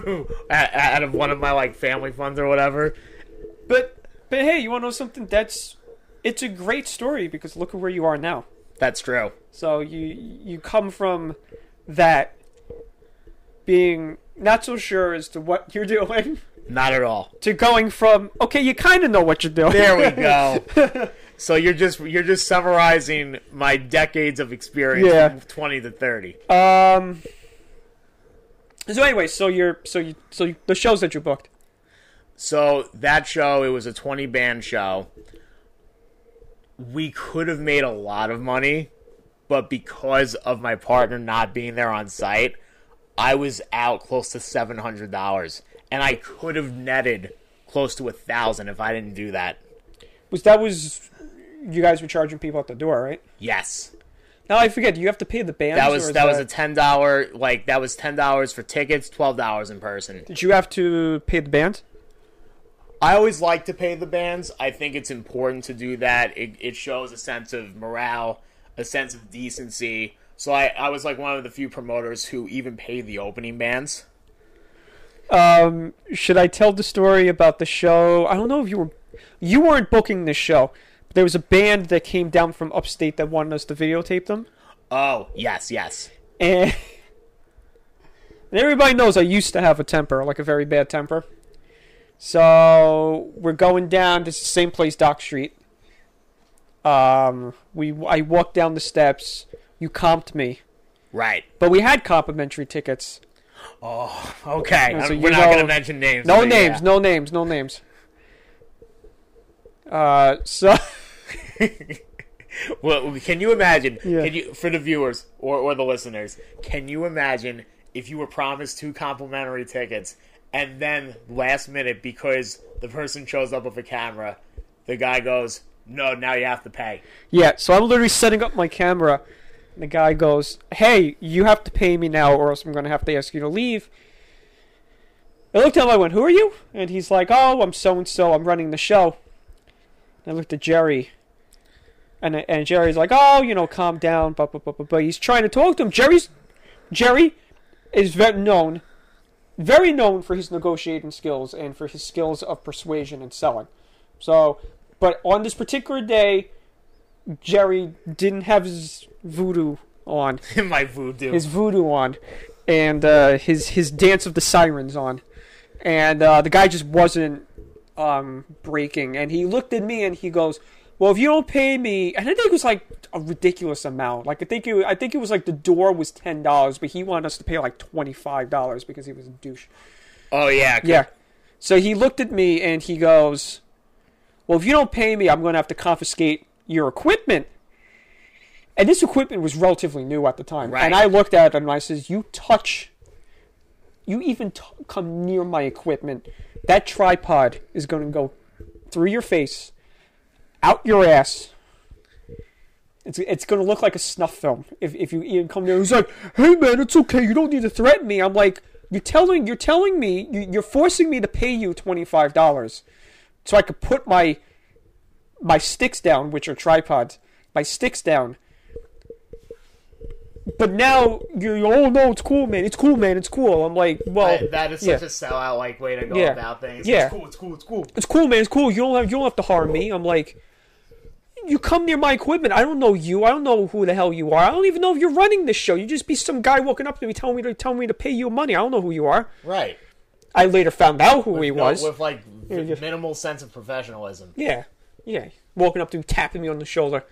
out of one of my like family funds or whatever. But but hey, you want to know something? That's it's a great story because look at where you are now. That's true. So you you come from that being not so sure as to what you're doing Not at all. to going from okay, you kind of know what you're doing. There we go. so you're just you're just summarizing my decades of experience Yeah. from 20 to 30. Um. So anyway, so you're so you so you, the shows that you booked. So that show, it was a 20 band show. We could have made a lot of money, but because of my partner not being there on site, I was out close to $700 and I could have netted close to a thousand if I didn't do that. Was that was you guys were charging people at the door, right? Yes. Now I forget. Do you have to pay the band? That was is that was a ten dollar like that was ten dollars for tickets, twelve dollars in person. Did you have to pay the band? I always like to pay the bands. I think it's important to do that. It, it shows a sense of morale, a sense of decency. So I, I was like one of the few promoters who even paid the opening bands. Um, should I tell the story about the show? I don't know if you were you weren't booking this show. But there was a band that came down from upstate that wanted us to videotape them, Oh yes, yes. and, and everybody knows I used to have a temper, like a very bad temper. So we're going down to the same place, Dock Street. Um, we I walked down the steps. You comped me, Right. but we had complimentary tickets. Oh, okay. So we're not gonna mention names. No names, yeah. no names, no names. Uh, so Well, can you imagine? Yeah. Can you for the viewers or, or the listeners? Can you imagine if you were promised two complimentary tickets and then last minute because the person shows up with a camera, the guy goes, "No, now you have to pay." yeah, so I'm literally setting up my camera. And the guy goes, "Hey, you have to pay me now, or else I'm going to have to ask you to leave." I looked at him. I went, "Who are you?" And he's like, "Oh, I'm so and so. I'm running the show." And I looked at Jerry, and and Jerry's like, "Oh, you know, calm down." But but but but he's trying to talk to him. Jerry's Jerry is very known, very known for his negotiating skills and for his skills of persuasion and selling. So, but on this particular day, Jerry didn't have his voodoo on, My voodoo. his voodoo on, and uh, his his dance of the sirens on, and uh, the guy just wasn't um, breaking. And he looked at me and he goes, "Well, if you don't pay me," and I think it was like a ridiculous amount. Like I think it, I think it was like the door was ten dollars, but he wanted us to pay like twenty five dollars because he was a douche. oh yeah. Yeah. So he looked at me and he goes, Well, if you don't pay me, I'm going to have to confiscate your equipment. And this equipment was relatively new at the time. Right. And I looked at it and I says, You touch, you even t- come near my equipment, that tripod is going to go through your face, out your ass. It's, it's going to look like a snuff film if, if you even come there. He's like, "Hey man, it's okay. You don't need to threaten me." I'm like, "You're telling you're telling me you, you're forcing me to pay you twenty five dollars, so I could put my my sticks down, which are tripods, my sticks down." But now you're, oh no, it's cool, man. It's cool, man. It's cool. I'm like, well, that is yeah. such a sellout like way to go Yeah. about things. Yeah. It's cool. It's cool. It's cool. it's cool, man. It's cool. You don't have you don't have to harm me. I'm like, you come near my equipment. I don't know you. I don't know who the hell you are. I don't even know if you're running this show. You just be some guy walking up to me telling me to tell me to pay you money. I don't know who you are. Right. I later found out who he No, was. with like minimal sense of professionalism. yeah, yeah. Walking up to him, tapping me on the shoulder,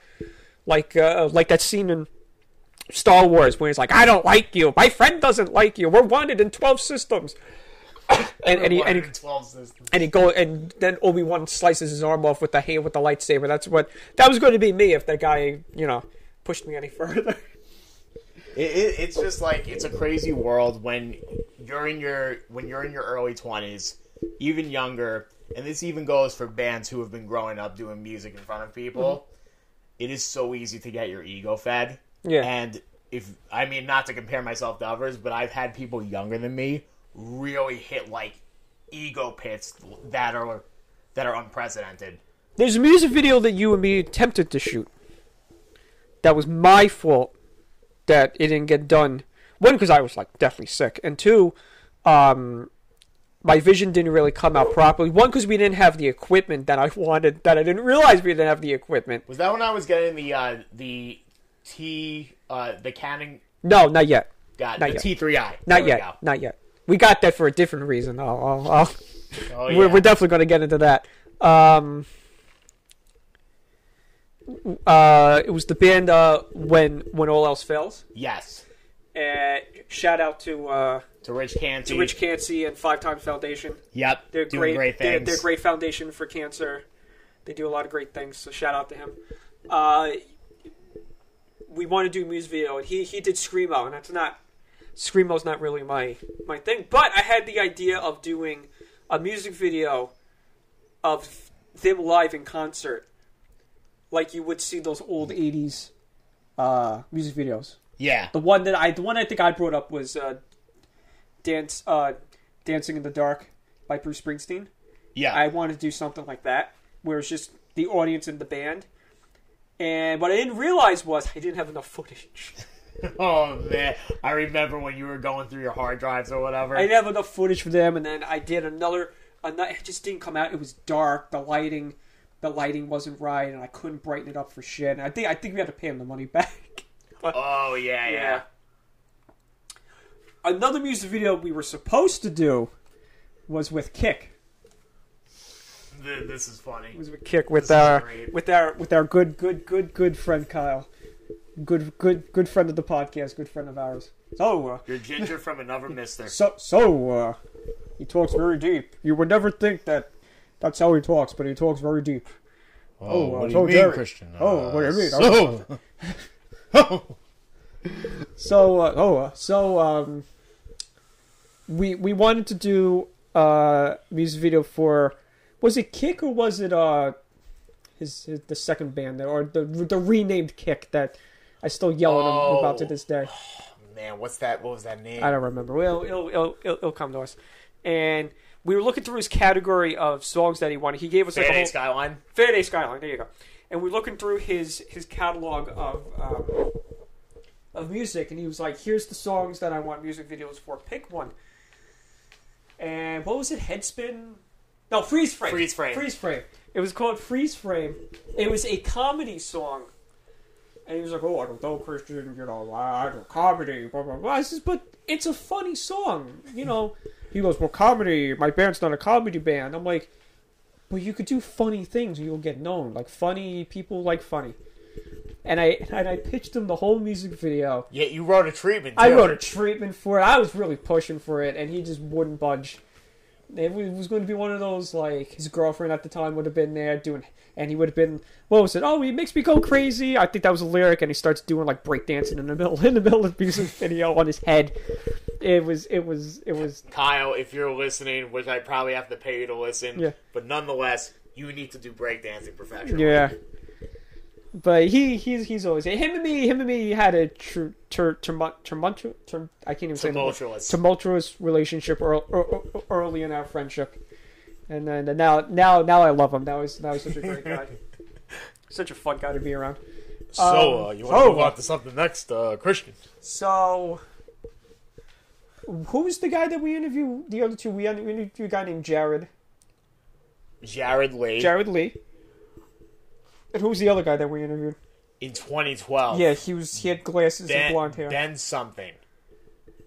like uh, like that scene in Star Wars where he's like, "I don't like you. My friend doesn't like you. We're wanted in twelve systems." and and he, and he 112 systems. and he go and then Obi Wan slices his arm off with the hand with the lightsaber. That's what that was going to be me if that guy you know pushed me any further. It, it, it's just like it's a crazy world when you're in your when you're in your early 20s, even younger, and this even goes for bands who have been growing up doing music in front of people. Mm-hmm. It is so easy to get your ego fed. Yeah. And if I mean not to compare myself to others, but I've had people younger than me really hit like ego pits that are that are unprecedented. There's a music video that you and me attempted to shoot. That was my fault that it didn't get done. One, because I was like definitely sick, and two, um, my vision didn't really come out properly. One, because we didn't have the equipment that I wanted. That I didn't realize we didn't have the equipment. Was that when I was getting the uh the T uh the Canon No, not yet. got Not the. T three I? Not yet. Not yet. We got that for a different reason. I'll, I'll, I'll Oh, we're, we're definitely going to get into that. Um, uh, it was the band uh, when when all else fails. yes. And shout out to uh, To Rich Canty. to Rich Cancy and Five Times Foundation. Yep. They're great. great, they're, they're great foundation for cancer. They do a lot of great things. So shout out to him. We want to do a music video, and he he did screamo, and that's not screamo's not really my my thing. But I had the idea of doing a music video of them live in concert, like you would see those old '80s uh, music videos. Yeah. The one that I the one I think I brought up was uh, dance uh, Dancing in the Dark by Bruce Springsteen. Yeah. I wanted to do something like that, where it's just the audience and the band. And what I didn't realize was I didn't have enough footage. oh man, I remember when you were going through your hard drives or whatever. I didn't have enough footage for them, and then I did another. another it just didn't come out. It was dark. The lighting, the lighting wasn't right, and I couldn't brighten it up for shit. And I think I think we had to pay him the money back. But- oh yeah, yeah. Yeah. Another music video we were supposed to do was with Kick. Th- This is funny. Was with Kick with This our with our with our good good good good friend Kyle. Good good good friend of the podcast, good friend of ours. So uh, You're Ginger from another Mister. so so uh, he talks very deep. You would never think that that's how he talks, but he talks very deep. Oh, what uh, do so you mean, Jerry- Christian? oh, what do you mean? So, So uh, oh uh, so um we we wanted to do uh music video for was it Kick or was it uh his, his the second band or the the renamed Kick that I still yell at him about to Oh. this day. man, what's that? What was that name? I don't remember. Well, it'll, it'll, it'll, it'll come to us. And we were looking through his category of songs that he wanted. He gave us like a whole Skyline. Faraday Skyline. There you go. And we're looking through his his catalog of um, of music, and he was like, "Here's the songs that I want music videos for. Pick one." And what was it? Headspin? No, Freeze Frame. Freeze Frame. Freeze Frame. It was called Freeze Frame. It was a comedy song. And he was like, "Oh, I don't know, Christian. You know, I do comedy." Blah blah blah. I says, "But it's a funny song, you know." He goes, "Well, comedy. My band's not a comedy band." I'm like, but you could do funny things and you'll get known. Like funny people like funny. And I and I pitched him the whole music video. Yeah, you wrote a treatment. Too. I wrote a treatment for it. I was really pushing for it, and he just wouldn't budge. It was going to be one of those like his girlfriend at the time would have been there doing, and he would have been what oh, was it? Oh, he makes me go crazy. I think that was a lyric, and he starts doing like breakdancing in the middle in the middle of the music video on his head. It was it was it was Kyle, if you're listening, which I probably have to pay you to listen, Yeah. but nonetheless, you need to do breakdancing professionally. Yeah. But he he's he's always him and me him and me had a tr- tr- tumult- tumultuous tum- I can't even say. Tumultuous. tumultuous relationship ear- ear- early in our friendship, and then and now now now I love him. Now he's now he's such a great guy, such a fun guy to be around. So, Um, uh, you want to move uh, on to something next, uh, Christian? So, who's the guy that we interviewed? The other two we interviewed a guy named Jared Jared Lee Jared Lee, and who's the other guy that we interviewed? in 2012. Yeah, he was he had glasses and blonde hair. Ben something.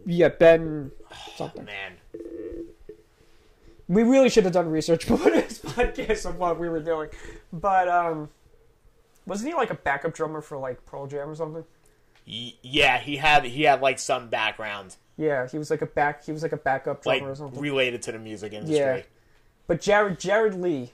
Yeah, Ben something. Man, We really should have done research before this podcast of what we were doing. But um wasn't he like a backup drummer for like Pearl Jam or something? Yeah, he had he had like some background, Yeah, he was like a back. He was like a backup like drummer or something. related to the music industry. Yeah. But Jared Jared Lee.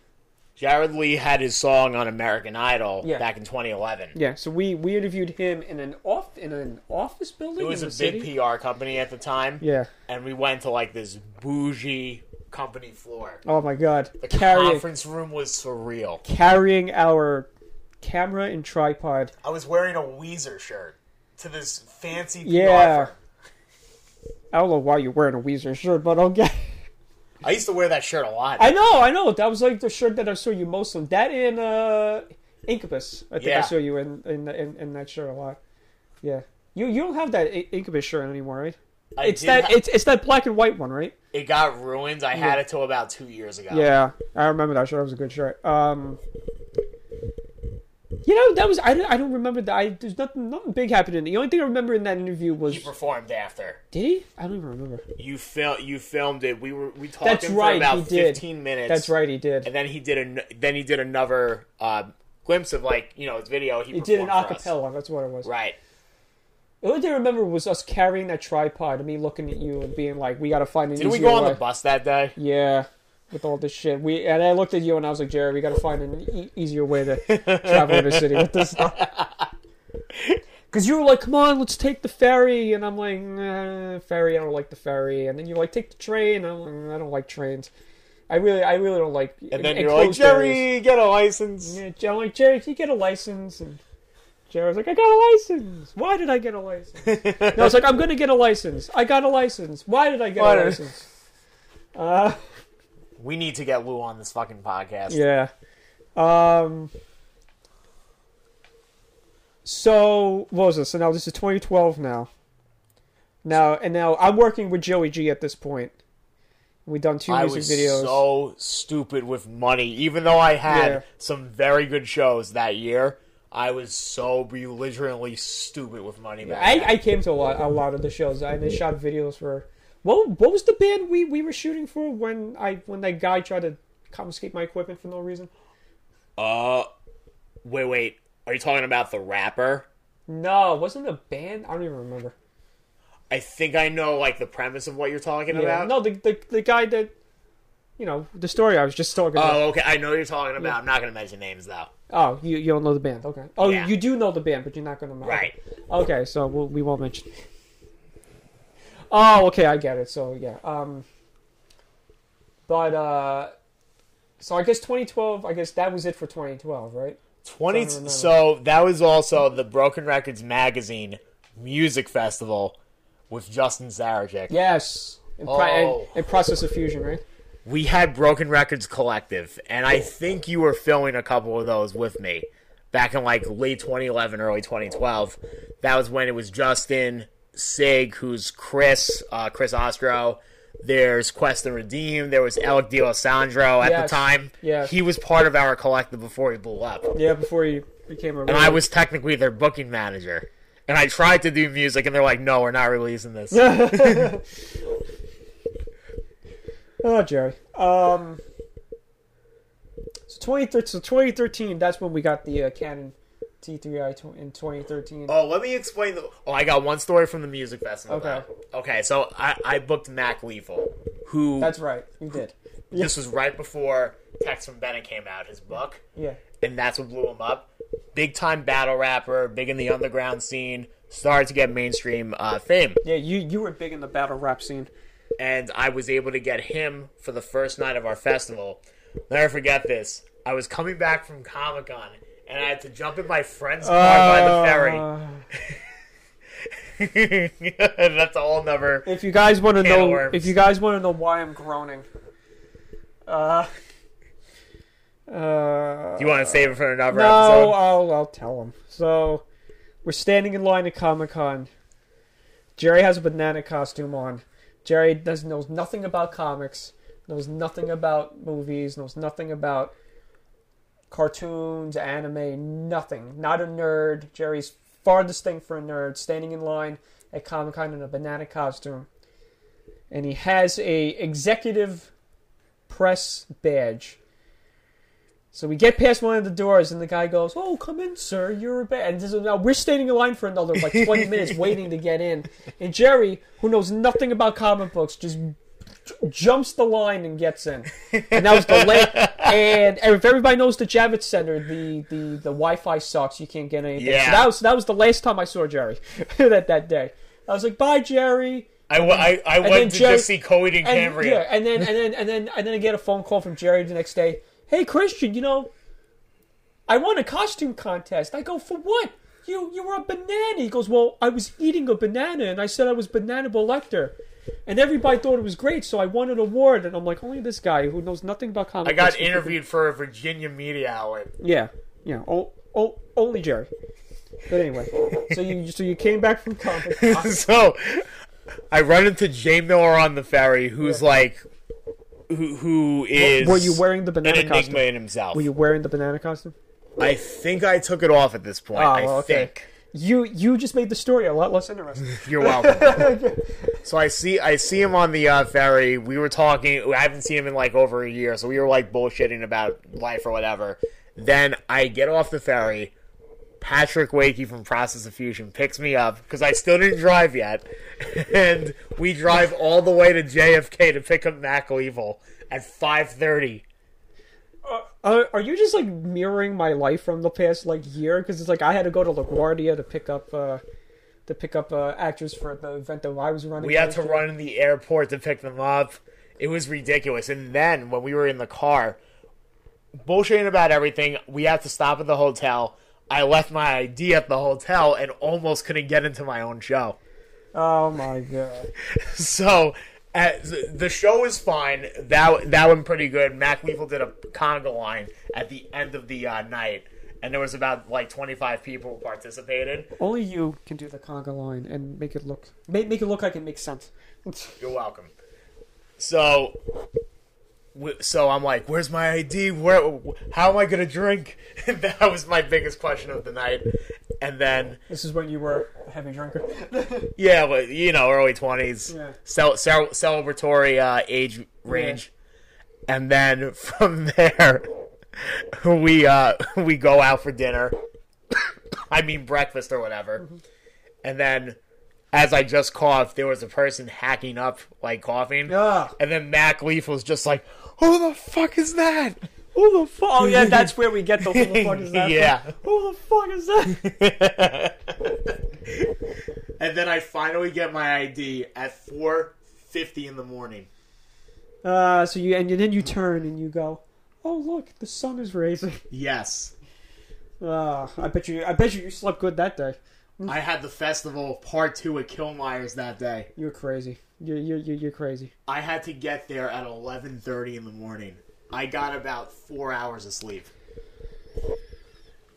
Jared Lee had his song on American Idol Yeah. back in 2011. Yeah. So we we interviewed him in an off in an office building. It was a big city. PR company at the time, Yeah. and we went to like this bougie company floor. Oh my God. The Carrying conference room was surreal. carrying our camera and tripod. I was wearing a Weezer shirt to this fancy PR Yeah. firm. I don't know why you're wearing a Weezer shirt, but okay. I used to wear that shirt a lot. I know, I know. That was like the shirt that I saw you most on. That in uh, Incubus. I think I saw you in in, in in that shirt a lot. Yeah. You you don't have that Incubus shirt anymore, right? I It's that ha- it's it's that black and white one, right? it got ruined. I had it till about two years ago. Yeah, I remember that shirt. It was a good shirt. Um, you know, that was I don't, I don't remember that. I, there's nothing nothing big happening. The only thing I remember in that interview was He performed after. did he? I don't even remember. You fil- you filmed it. We were we talked That's him right, for about he did. 15 minutes. That's right, he did. And then he did a then he did another uh, glimpse of like you know his video. He, He did an performed for us. acapella. That's what it was. Right. The only thing I remember was us carrying that tripod and me looking at you and being like, "We got to find an Did we go on way." the bus that day? Yeah, with all this shit. We and I looked at you and I was like, "Jerry, we got to find an e- easier way to travel in the city with this stuff." Because you were like, "Come on, let's take the ferry," and I'm like, nah, "Ferry, I don't like the ferry." And then you're like, "Take the train," and I'm like, "I don't like trains." I really, I really don't like. And then you're like, enclosed areas. Jerry, get a license. Yeah, I'm like, Jerry, can you get a license? And Jerry was like, I got a license. Why did I get a license? and I was like, I'm going to get a license. I got a license. Why did I get Why a license? Uh, We need to get Lou on this fucking podcast. yeah. Um. So what was this? So now this is 2012 now. Now and now I'm working with Joey G at this point. We've done two I music was videos. so stupid with money. Even though I had Yeah. some very good shows that year, I was so belligerently stupid with money. Back I. I came to a lot a lot of the shows. I just shot videos for what what was the band we, we were shooting for when I when that guy tried to confiscate my equipment for no reason? Uh, wait, wait. Are you talking about the rapper? No, it wasn't a band. I don't even remember. I think I know like the premise of what you're talking Yeah, about. no, the, the the guy that you know the story I was just talking about. Oh, okay. I know what you're talking about. I'm not going to mention names though. Oh, you you don't know the band? Okay. Oh, Yeah. you do know the band, but you're not going to. Right. Okay, so we'll, we won't mention. Oh, okay, I get it. So yeah, um, but uh, so I guess 2012. I guess that was it for 2012, right? Twenty. Trying to remember. So that was also the Broken Records magazine music festival with Justin Sarajic. Yes. In, pri- Oh. in process of fusion, right? We had Broken Records Collective, and I think you were filming a couple of those with me back in like late 2011, early 2012. That was when it was Justin, Sig, who's Chris, uh, Chris Ostro. There's Quest and Redeem. There was Alec D'Alessandro at Yes. the time. Yeah, He was part of our collective before he blew up. Yeah, before he became a. And I was technically their booking manager. And I tried to do music, and they're like, no, we're not releasing this. Oh, Jerry. Um. So 2013. So 2013. That's when we got the uh, Canon T3i in 2013. Oh, let me explain. The, oh, I got one story from the music festival. Okay. though. Okay, so I, I booked Mac Lethal, who That's right. You did. this was right before Text from Bennett came out, his book, Yeah. and that's what blew him up. Big time battle rapper, big in the underground scene, started to get mainstream uh, fame, Yeah. You you were big in the battle rap scene. and I was able to get him for the first night of our festival. Never forget this. I was coming back from Comic Con, and I had to jump in my friend's car by the ferry. Uh, That's a whole never. If you guys want to know, worms. if you guys want to know why I'm groaning, uh, uh, Do you want to save it for another no, episode? I'll I'll tell him. So, we're standing in line at Comic Con. Jerry has a banana costume on. Jerry does knows nothing about comics, knows nothing about movies, knows nothing about cartoons, anime, nothing. Not a nerd. Jerry's farthest thing for a nerd, standing in line at Comic Con in a banana costume. And he has a executive press badge. So we get past one of the doors, and the guy goes, "Oh, come in, sir. You're a bad." And this is, now we're standing in line for another like 20 minutes, waiting to get in. And Jerry, who knows nothing about comic books, just jumps the line and gets in. And that was the last. And if everybody knows the Javits Center, the, the, the Wi-Fi sucks. You can't get anything. Yeah. So that was that was the last time I saw Jerry that that day. I was like, "Bye, Jerry." I, w- I, I went to Jerry- just see Coed and And, Cambria. yeah, and then and then and then and then I get a phone call from Jerry the next day. Hey Christian, you know, I won a costume contest. I go for what? You you were a banana. He goes, well, I was eating a banana, and I said I was banana lecter, and everybody thought it was great, so I won an award. And I'm like, only this guy who knows nothing about comic I got interviewed for a Virginia media outlet. yeah, yeah. Oh, o- only Jerry. But anyway, so you so you came back from comic. so I run into Jay Miller on the ferry, who's like, who who is Were you wearing the an banana enigma costume? in himself. Were you wearing the banana costume? I think I took it off at this point. Oh, I okay. think. You you just made the story a lot less interesting. You're welcome. so I see I see him on the uh, ferry. We were talking. I haven't seen him in like over a year, so we were like bullshitting about life or whatever. Then I get off the ferry. Patrick Wakey from Process of Fusion picks me up because I still didn't drive yet, and we drive all the way to JFK to pick up Mac Lethal at five thirty. Uh, are you just like mirroring my life from the past like year? Because it's like I had to go to LaGuardia to pick up uh, to pick up uh, actors for the event that I was running. We had to run in the airport to pick them up. It was ridiculous. And then when we were in the car, bullshitting about everything, we had to stop at the hotel. I left my ID at the hotel and almost couldn't get into my own show. Oh my god! So the show is fine. That that went pretty good. Mac Lethal did a conga line at the end of the uh, night, and there was about like twenty five people who participated. Only you can do the conga line and make it look make, make it look like it makes sense. You're welcome. So, so I'm like, "Where's my ID? Where? How am I gonna drink?" that was my biggest question of the night. And then, This is when you were a heavy drinker. yeah, but you know, early twenties, Yeah. cel- cel- celebratory uh, age range. And then from there, we uh, we go out for dinner. I mean breakfast or whatever. And then, as I just coughed, there was a person hacking up like coughing. Ah. And then Mac Lethal was just like, "Who the fuck is that?" Who the fuck? Oh yeah, that's where we get the who the fuck is that? from. Yeah. Who the fuck is that? and then I finally get my ID at four fifty in the morning. Uh, so you and then you turn and you go, oh look, the sun is rising. Yes, Uh, I bet you, I bet you, you slept good that day. Mm. I had the festival part two at Killmeyer's that day. You're crazy. You're you're you're, crazy. I had to get there at eleven thirty in the morning. I got about four hours of sleep.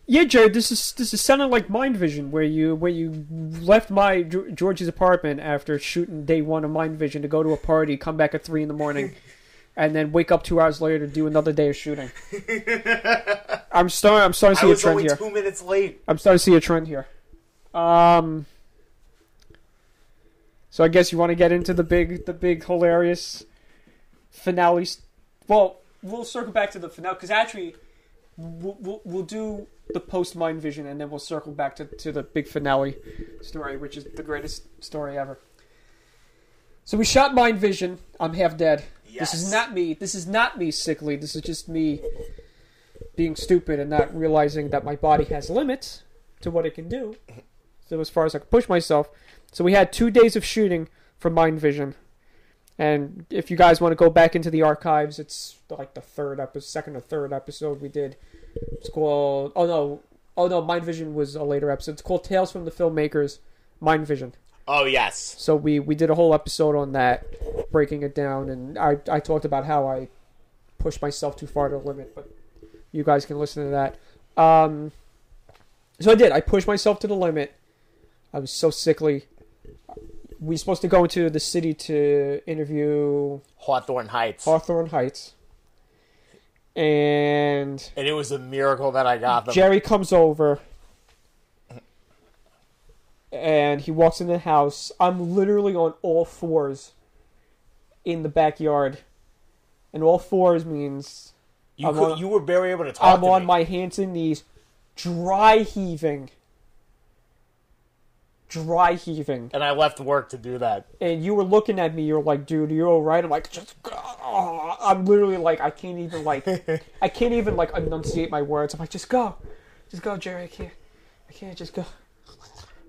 Yeah, Joe, this is this is sounding like Mind Vision, where you where you left my Ge- George's apartment after shooting day one of Mind Vision to go to a party, come back at three in the morning, and then wake up two hours later to do another day of shooting. I'm starting. I'm starting to see a trend only here. two minutes late. I'm starting to see a trend here. Um. So I guess you want to get into the big, the big hilarious finale. Well, we'll circle back to the finale because actually, we'll, we'll we'll do the post Mind Vision and then we'll circle back to to the big finale story, which is the greatest story ever. So we shot Mind Vision. I'm half dead. This is not me. This is not me sickly. This is just me being stupid and not realizing that my body has limits to what it can do. So as far as I can push myself. So we had two days of shooting for Mind Vision. And if you guys want to go back into the archives, it's like the third episode, second or third episode we did. It's called. Oh no, oh no, Mind Vision was a later episode. It's called Tales from the Filmmakers, Mind Vision. Oh yes, So we we did a whole episode on that, breaking it down, and I I talked about how I pushed myself too far to the limit, but you guys can listen to that. Um, so I did. I pushed myself to the limit. I was so sickly. We were supposed to go into the city to interview Hawthorne Heights, Hawthorne Heights, and and it was a miracle that I got them. Jerry comes over and he walks in the house. I'm literally on all fours in the backyard. And all fours means You I'm could, on- you were barely able to talk I'm on me. my hands and knees, dry heaving, dry heaving, and I left work to do that. and you were looking at me. You're like, "Dude, you're all right." I'm like, "Just," oh. I'm literally like, I can't even like, I can't even like enunciate my words. I'm like, "Just go, just go, Jerry. I can't, I can't just go."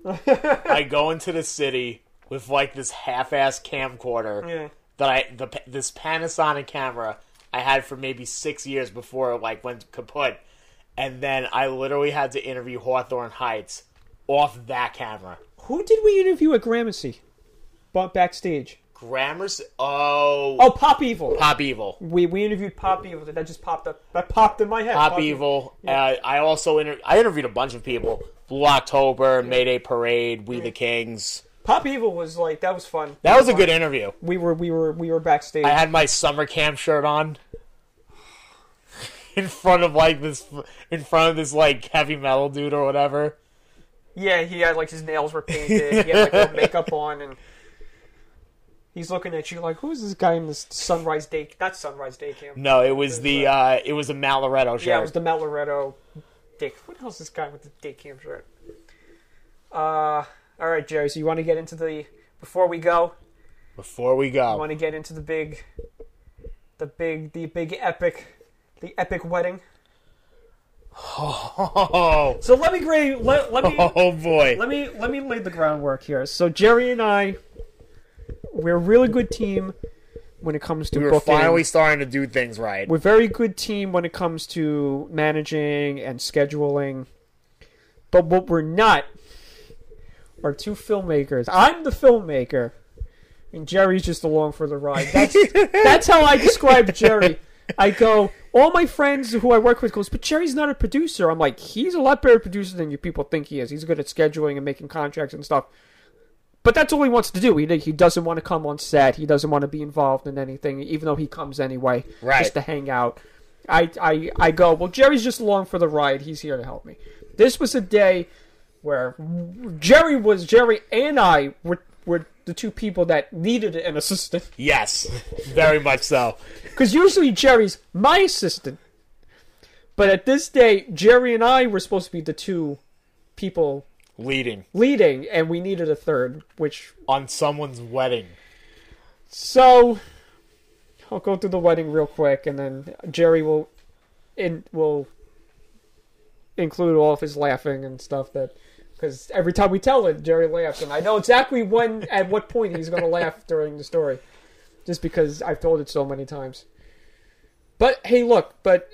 I go into the city with like this half-ass camcorder Yeah. that I the this Panasonic camera I had for maybe six years before it like went kaput, and then I literally had to interview Hawthorne Heights off that camera. Who did we interview at Gramercy? But backstage. Grammars. Oh, Oh, Pop Evil. Pop Evil. We we interviewed Pop Evil. That just popped up. That popped in my head. Pop Evil. Uh, I also inter- I interviewed a bunch of people. Blue October, Mayday Parade, We the Kings. Pop Evil was like that was fun. That was a good interview. We were we were we were backstage. I had my summer camp shirt on. In front of like this, in front of this like heavy metal dude or whatever. Yeah, he had like his nails were painted. he had like makeup on, and he's looking at you like, "Who's this guy in this Sunrise Day? Not Sunrise Day Camp. No, it was the uh it was a Mount Loretto shirt. Yeah, it was the Mount Loretto Dick. What else is this guy with the day camp shirt? Uh, all right, Jerry. So you want to get into the before we go? Before we go, want to get into the big, the big, the big epic, the epic wedding. Oh, So let me gra- let, let me oh boy, let me let me lay the groundwork here. So Jerry and I, we're a really good team when it comes to we were booking. finally starting to do things right. We're a very good team when it comes to managing and scheduling. But what we're not are two filmmakers. I'm the filmmaker, and Jerry's just along for the ride. That's that's how I describe Jerry. I go, all my friends who I work with goes, but Jerry's not a producer. I'm like, he's a lot better producer than you people think he is. He's good at scheduling and making contracts and stuff. But that's all he wants to do. He he doesn't want to come on set. He doesn't want to be involved in anything, even though he comes anyway, Right. just to hang out. I, I I go. Well, Jerry's just along for the ride. He's here to help me. This was a day where Jerry was Jerry and I were were the two people that needed an assistant Yes, very much so. because usually Jerry's my assistant, but at this day Jerry and I were supposed to be the two people Leading leading, and we needed a third, which on someone's wedding. So I'll go through the wedding real quick, and then Jerry will in will include all of his laughing and stuff that because every time we tell it, Jerry laughs, and I know exactly when at what point he's going to laugh during the story, just because I've told it so many times. But hey, look, but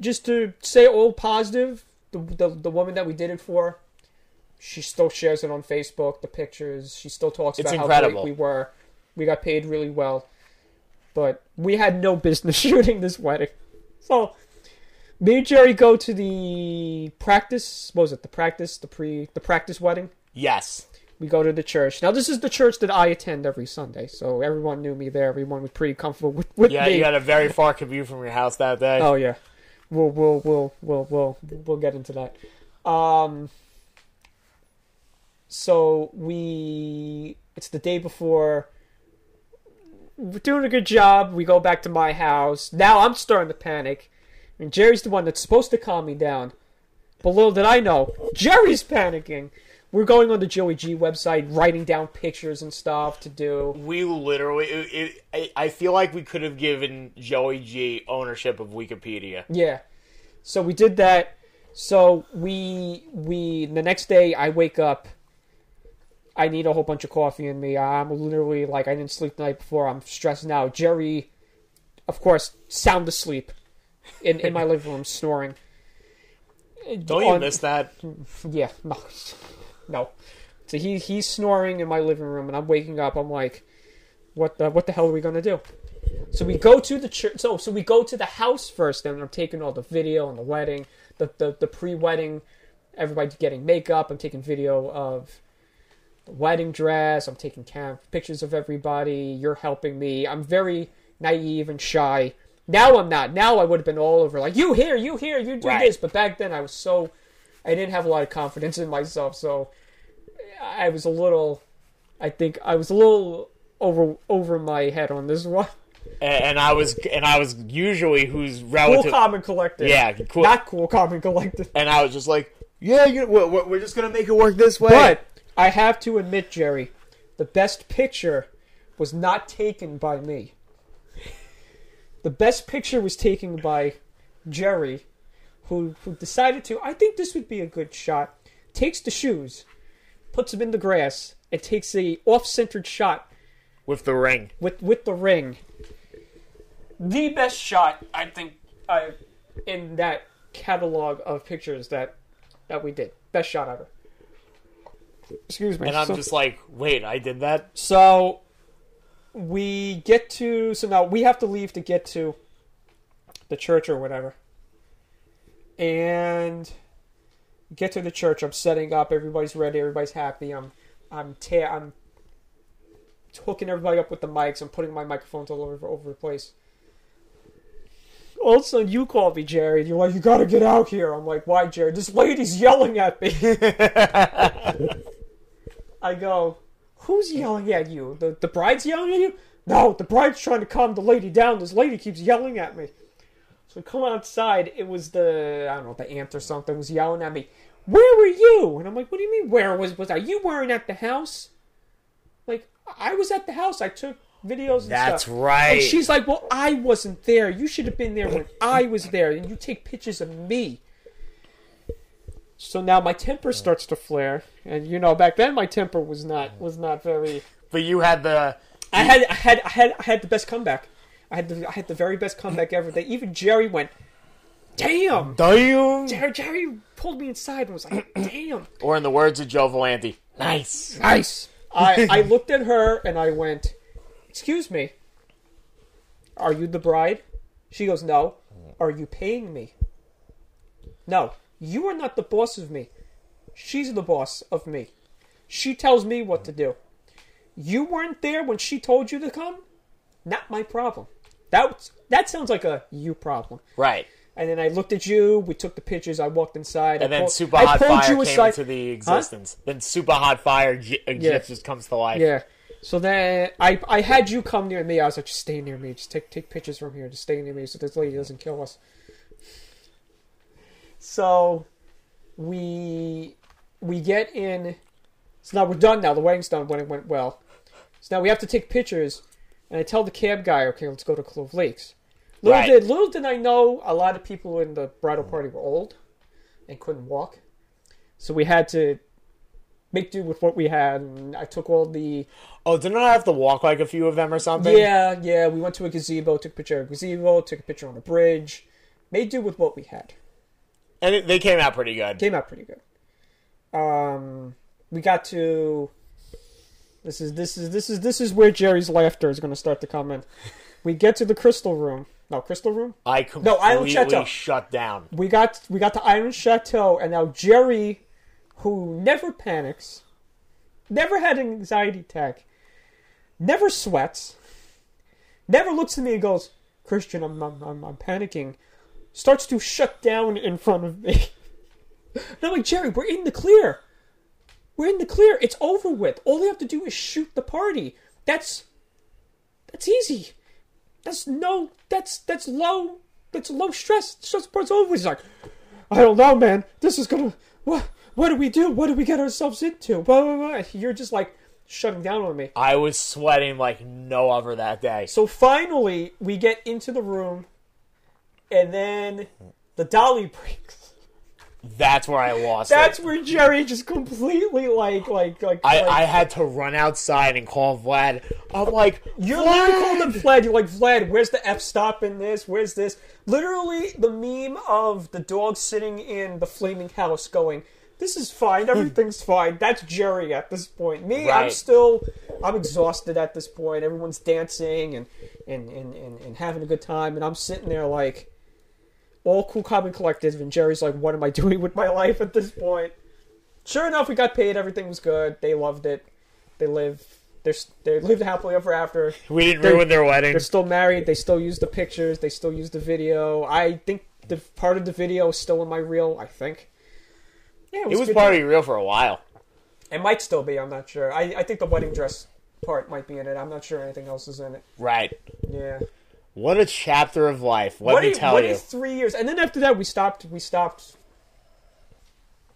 just to say all positive, the the, the woman that we did it for. She still shares it on Facebook, the pictures. She still talks It's about how great we were. We got paid really well, but we had no business shooting this wedding. So, me and Jerry go to the practice. What was it? The practice, the pre, the practice wedding. Yes, We go to the church. Now, this is the church that I attend every Sunday, so everyone knew me there. Everyone was pretty comfortable with, with yeah, me. you had a very far commute from your house that day. Oh yeah, we'll we'll we'll we'll we'll we'll get into that. Um, so we it's the day before. We're doing a good job. We go back to my house. Now I'm starting to panic, and Jerry's the one that's supposed to calm me down. But little did I know, Jerry's panicking. We're going on the Joey G website, writing down pictures and stuff to do. We literally, it, it, I- I feel like we could have given Joey G ownership of Wikipedia. Yeah. So we did that. So we we the next day I wake up. I need a whole bunch of coffee in me. I'm literally like I didn't sleep the night before. I'm stressed now. Jerry, of course, sound asleep in in my living room snoring. Don't you On- miss that? Yeah, no, no. So he he's snoring in my living room, and I'm waking up. I'm like, what the what the hell are we gonna do? So we go to the church. So so we go to the house first, and I'm taking all the video and the wedding, the the, the pre-wedding, everybody getting makeup. I'm taking video of the wedding dress. I'm taking cam pictures of everybody. You're helping me. I'm very naive and shy. Now I'm not. Now I would have been all over like you here, you here, you do Right. this. But back then I was so I didn't have a lot of confidence in myself, so I was a little. I think I was a little over over my head on this one. and, and I was and I was usually who's Cool, relative, calm, and collected. yeah, cool. Not cool, calm, and collected. and I was just like, yeah, you we're, we're we're just gonna make it work this way. But I have to admit, Jerry, the best picture was not taken by me. The best picture was taken by Jerry, who who decided to. I think this would be a good shot. Takes the shoes, puts them in the grass, and takes a off-centered shot with the ring, with with the ring. The best shot, I think, I in that catalog of pictures that that we did. Best shot ever. Excuse me. and I'm So- just like, wait, I did that. so we get to so now we have to leave to get to the church or whatever. And get to the church. I'm setting up. Everybody's ready. Everybody's happy. I'm I'm ta- I'm hooking everybody up with the mics. I'm putting my microphones all over over the place. All of a sudden, you call me, Jerry. You're like, you gotta get out here. I'm like, why, Jerry? This lady's yelling at me. I go, who's yelling at you? The the bride's yelling at you? No, the bride's trying to calm the lady down. This lady keeps yelling at me. So I come outside. It was the I don't know the aunt or something was yelling at me. Where were you? And I'm like, what do you mean? Where was was I? You weren't at the house. Like I was at the house. I took videos. And That's stuff. right. And she's like, well, I wasn't there. You should have been there when I was there, and you take pictures of me. So now my temper starts to flare, and you know, back then my temper was not was not very. But you had the I had I had I had I had the best comeback. I had the I had the very best comeback ever. That even Jerry went, damn. damn, Jerry, Jerry pulled me inside and was like, damn. or in the words of Joe Valenti, nice. Nice. I, I looked at her and I went, Excuse me. Are you the bride? She goes, No. Are you paying me? No. You are not the boss of me. She's the boss of me. She tells me what to do. You weren't there when she told you to come? Not my problem. That that sounds like a you problem. Right. And then I looked at you. We took the pictures. I walked inside. And I then pulled- Super Hot Fire came aside- into the existence. Then Super Hot Fire j- uh, Yeah. just comes to life. Yeah. So then I I had you come near me. I was like, just stay near me. Just take take pictures from here. Just stay near me so this lady doesn't kill us. So we we get in. So now we're done. Now the wedding's done when it went well. So now we have to take pictures, and I tell the cab guy, okay, let's go to Clove Lakes. Little Right. did little did I know, a lot of people in the bridal party were old and couldn't walk, so we had to make do with what we had. And I took all the Oh, didn't I have to walk like a few of them or something? yeah, yeah. We went to a gazebo, took a picture of a gazebo, took a picture on a bridge. Made do with what we had. And it, they came out pretty good. Came out pretty good. Um, we got to. This is this is this is this is where Jerry's laughter is going to start to come in. We get to the crystal room. No, crystal room. I completely No, Island Chateau. shut down. We got we got to Iron Chateau, and now Jerry, who never panics, never had an anxiety attack, never sweats, never looks at me and goes, "Christian, I'm I'm, I'm, I'm panicking," starts to shut down in front of me. and I'm like, Jerry, we're in the clear. We're in the clear. It's over with. All we have to do is shoot the party. That's that's easy. That's no. That's that's low. That's low stress. Stress part's over. He's like, I don't know, man. This is gonna. What? What do we do? What do we get ourselves into? Blah, blah, blah. You're just like shutting down on me. I was sweating like no other that day. So finally, we get into the room, and then the dolly breaks. That's where I lost That's it. where Jerry just completely like like like. I, like, I had to run outside and call Vlad. I'm like, You're Vlad! calling him Vlad. You're like, Vlad, where's the F stop in this? Where's this? Literally, the meme of the dog sitting in the flaming house going, This is fine. Hmm. Everything's fine. That's Jerry at this point. Me, I'm still, I'm exhausted at this point. Everyone's dancing and, and, and, and, and having a good time. And I'm sitting there like, all cool, calm, and collected. And Jerry's like, What am I doing with my life at this point? Sure enough, we got paid. Everything was good. They loved it. They live. They're, they lived happily ever after. We didn't They're- ruin their wedding. They're still married. They still use the pictures. They still use the video. I think the part of the video is still in my reel. I think. Yeah, It was good. probably reel for a while. It might still be. I'm not sure. I, I think the wedding dress part might be in it. I'm not sure anything else is in it. Right. Yeah. What a chapter of life. Let what me a- tell what you. a three years, and then after that, we stopped. We stopped.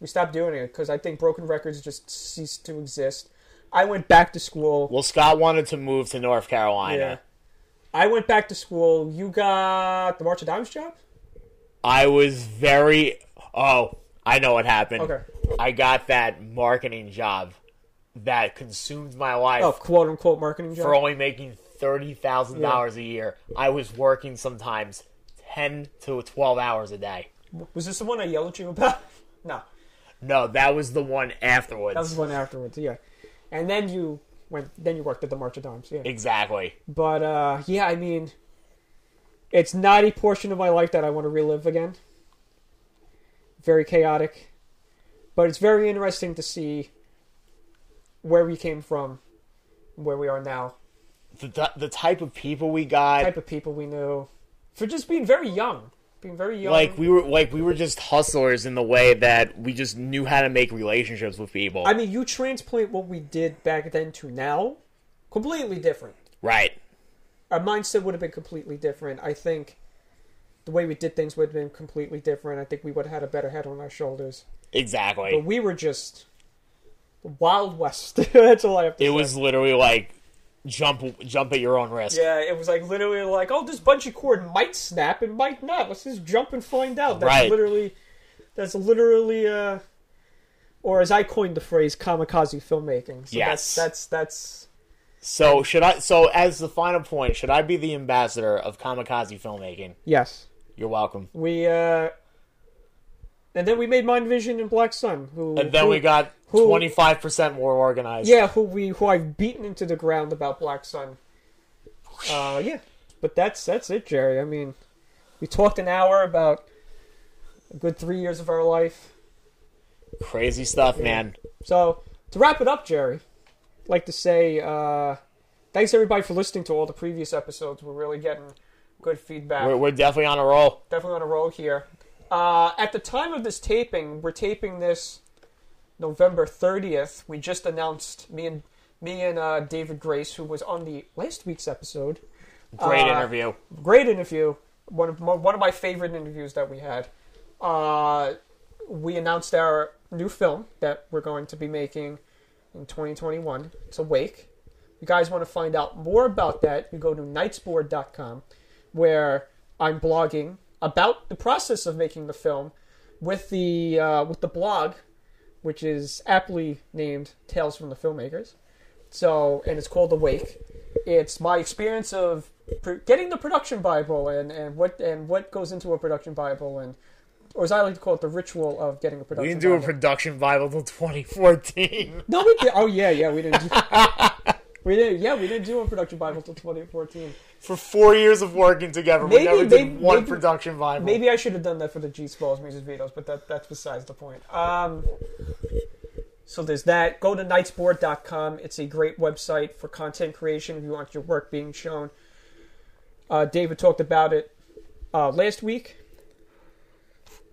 We stopped doing it because I think Broken Records just ceased to exist. I went back to school. Well, Scott wanted to move to North Carolina. Yeah. I went back to school. You got the March of Dimes job. I was very. Oh, I know what happened. Okay. I got that marketing job that consumed my life Oh, quote unquote marketing job. for only making thirty thousand dollars a year. I was working sometimes ten to twelve hours a day. Was this the one I yelled at you about? no, No, that was the one afterwards. that was the one afterwards. Yeah, and then you went. Then you worked at the March of Dimes. Yeah, exactly. but uh, yeah, I mean, it's not a portion of my life that I want to relive again. Very chaotic, but it's very interesting to see where we came from, where we are now, The, the type of people we got, type of people we knew, for just being very young, being very young. like we were like we were just hustlers in the way that we just knew how to make relationships with people. I mean, you transplant what we did back then to now, completely different. right. Our mindset would have been completely different. I think the way we did things would have been completely different. I think we would have had a better head on our shoulders. Exactly. But we were just the Wild West. That's all I have to It say. was literally like jump jump at your own risk. Yeah, it was like literally like, oh, this bungee cord might snap and might not. Let's just jump and find out. That's Right. literally, that's literally, uh, or as I coined the phrase, kamikaze filmmaking. So Yes. that's that's that's So should I? So as the final point, should I be the ambassador of kamikaze filmmaking? yes. You're welcome. We uh, and then we made Mind Vision and Black Sun. Who And then who- we got twenty five percent more organized. yeah, who we who I've beaten into the ground about Black Sun. Uh, yeah, but that's that's it, Jerry. I mean, we talked an hour about a good three years of our life. Crazy stuff, man. So to wrap it up, Jerry, I'd like to say uh, thanks everybody for listening to all the previous episodes. We're really getting good feedback. We're, we're definitely on a roll. definitely on a roll here. Uh, at the time of this taping, we're taping this November 30th. We just announced me and me and uh, David Grace, who was on the last week's episode. Great Uh, interview. Great interview. One of my, one of my favorite interviews that we had. Uh, we announced our new film that we're going to be making in 2021. It's Awake. If you guys want to find out more about that, you go to nightsboard.com where I'm blogging about the process of making the film with the uh, with the blog, which is aptly named Tales from the Filmmakers. So, and it's called Awake. It's my experience of pr- getting the production Bible and, and what and what goes into a production Bible and or as I like to call it, the ritual of getting a production. We didn't do a Bible. production Bible till 2014. no, we did. Oh yeah, yeah, we didn't. Do, we did. Yeah, we didn't do a production Bible until 2014. For four years of working together, we Maybe- never did one maybe- production Bible. Maybe I should have done that for the G Smalls Music videos, but that that's besides the point. Um, so there's that. Go to nightsboard.com. It's a great website for content creation if you want your work being shown. Uh, David talked about it uh, last week.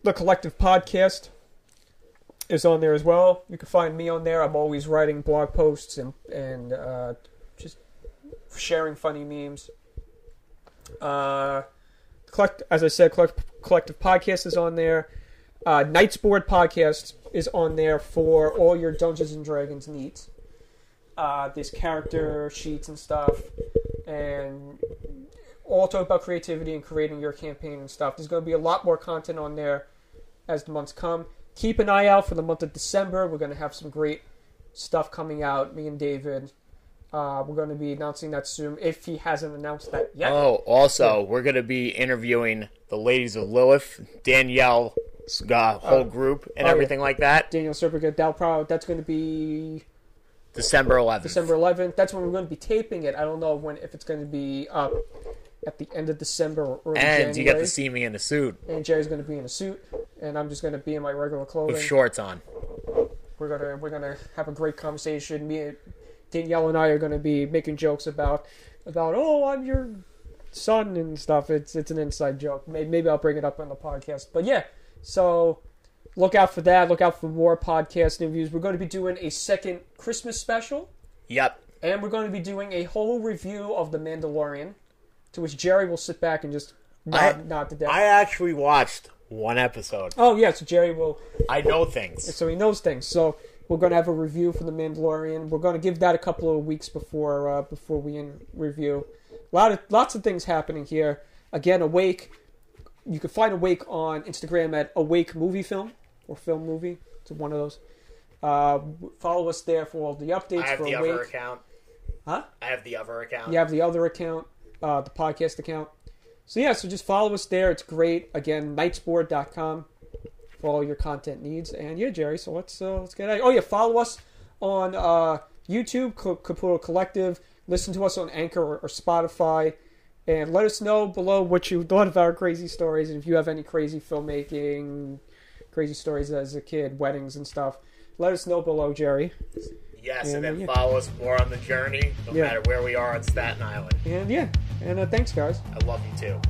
The Collective Podcast is on there as well. You can find me on there. I'm always writing blog posts and and uh, just sharing funny memes. Uh, collect, as I said, collect, collective podcast is on there. Uh, Nightsport podcast is on there for all your Dungeons and Dragons needs. Uh, there's character sheets and stuff, and all talk about creativity and creating your campaign and stuff. There's going to be a lot more content on there as the months come. Keep an eye out for the month of December. We're going to have some great stuff coming out. Me and David. Uh, we're going to be announcing that soon if he hasn't announced that yet. Oh, also, we're going to be interviewing the ladies of Lilith, Danielle, uh, whole group, and oh, yeah. everything like that. Daniel Serpica, Dow Proud. That's going to be December 11th. December 11th. That's when we're going to be taping it. I don't know when if it's going to be up at the end of December or early And January. you get to see me in a suit and Jerry's going to be in a suit, and I'm just going to be in my regular clothing. with shorts on. We're gonna we're gonna have a great conversation. Me, and Danielle, and I are going to be making jokes about about oh I'm your son and stuff. It's it's an inside joke. Maybe, maybe I'll bring it up on the podcast. But yeah, so look out for that. Look out for more podcast interviews. We're going to be doing a second Christmas special. Yep. And we're going to be doing a whole review of The Mandalorian. To which Jerry will sit back and just nod, I- nod to death. I actually watched one episode. oh yeah, so Jerry will I know things. so he knows things. So we're going to have a review for the Mandalorian. We're going to give that a couple of weeks before uh, before we in review. A lot of lots of things happening here. Again, Awake. You can find Awake on Instagram at Awake Movie Film or Film Movie. It's one of those. Uh, follow us there for all the updates I have for the Awake. other account. Huh? I have the other account. You have the other account, uh, the podcast account. So yeah, so just follow us there. It's great. Again, nightsport.com for all your content needs. And yeah, Jerry. So let's uh, let's get it. Oh yeah, follow us on uh, YouTube, Caputo Collective. Listen to us on Anchor or, or Spotify, and let us know below what you thought of our crazy stories, and if you have any crazy filmmaking, crazy stories as a kid, weddings and stuff. Let us know below, Jerry. Yes, and Yeah, then yeah. follow us more on the journey, no Yeah. matter where we are on Staten Island. And yeah, and uh, thanks, guys. I love you too.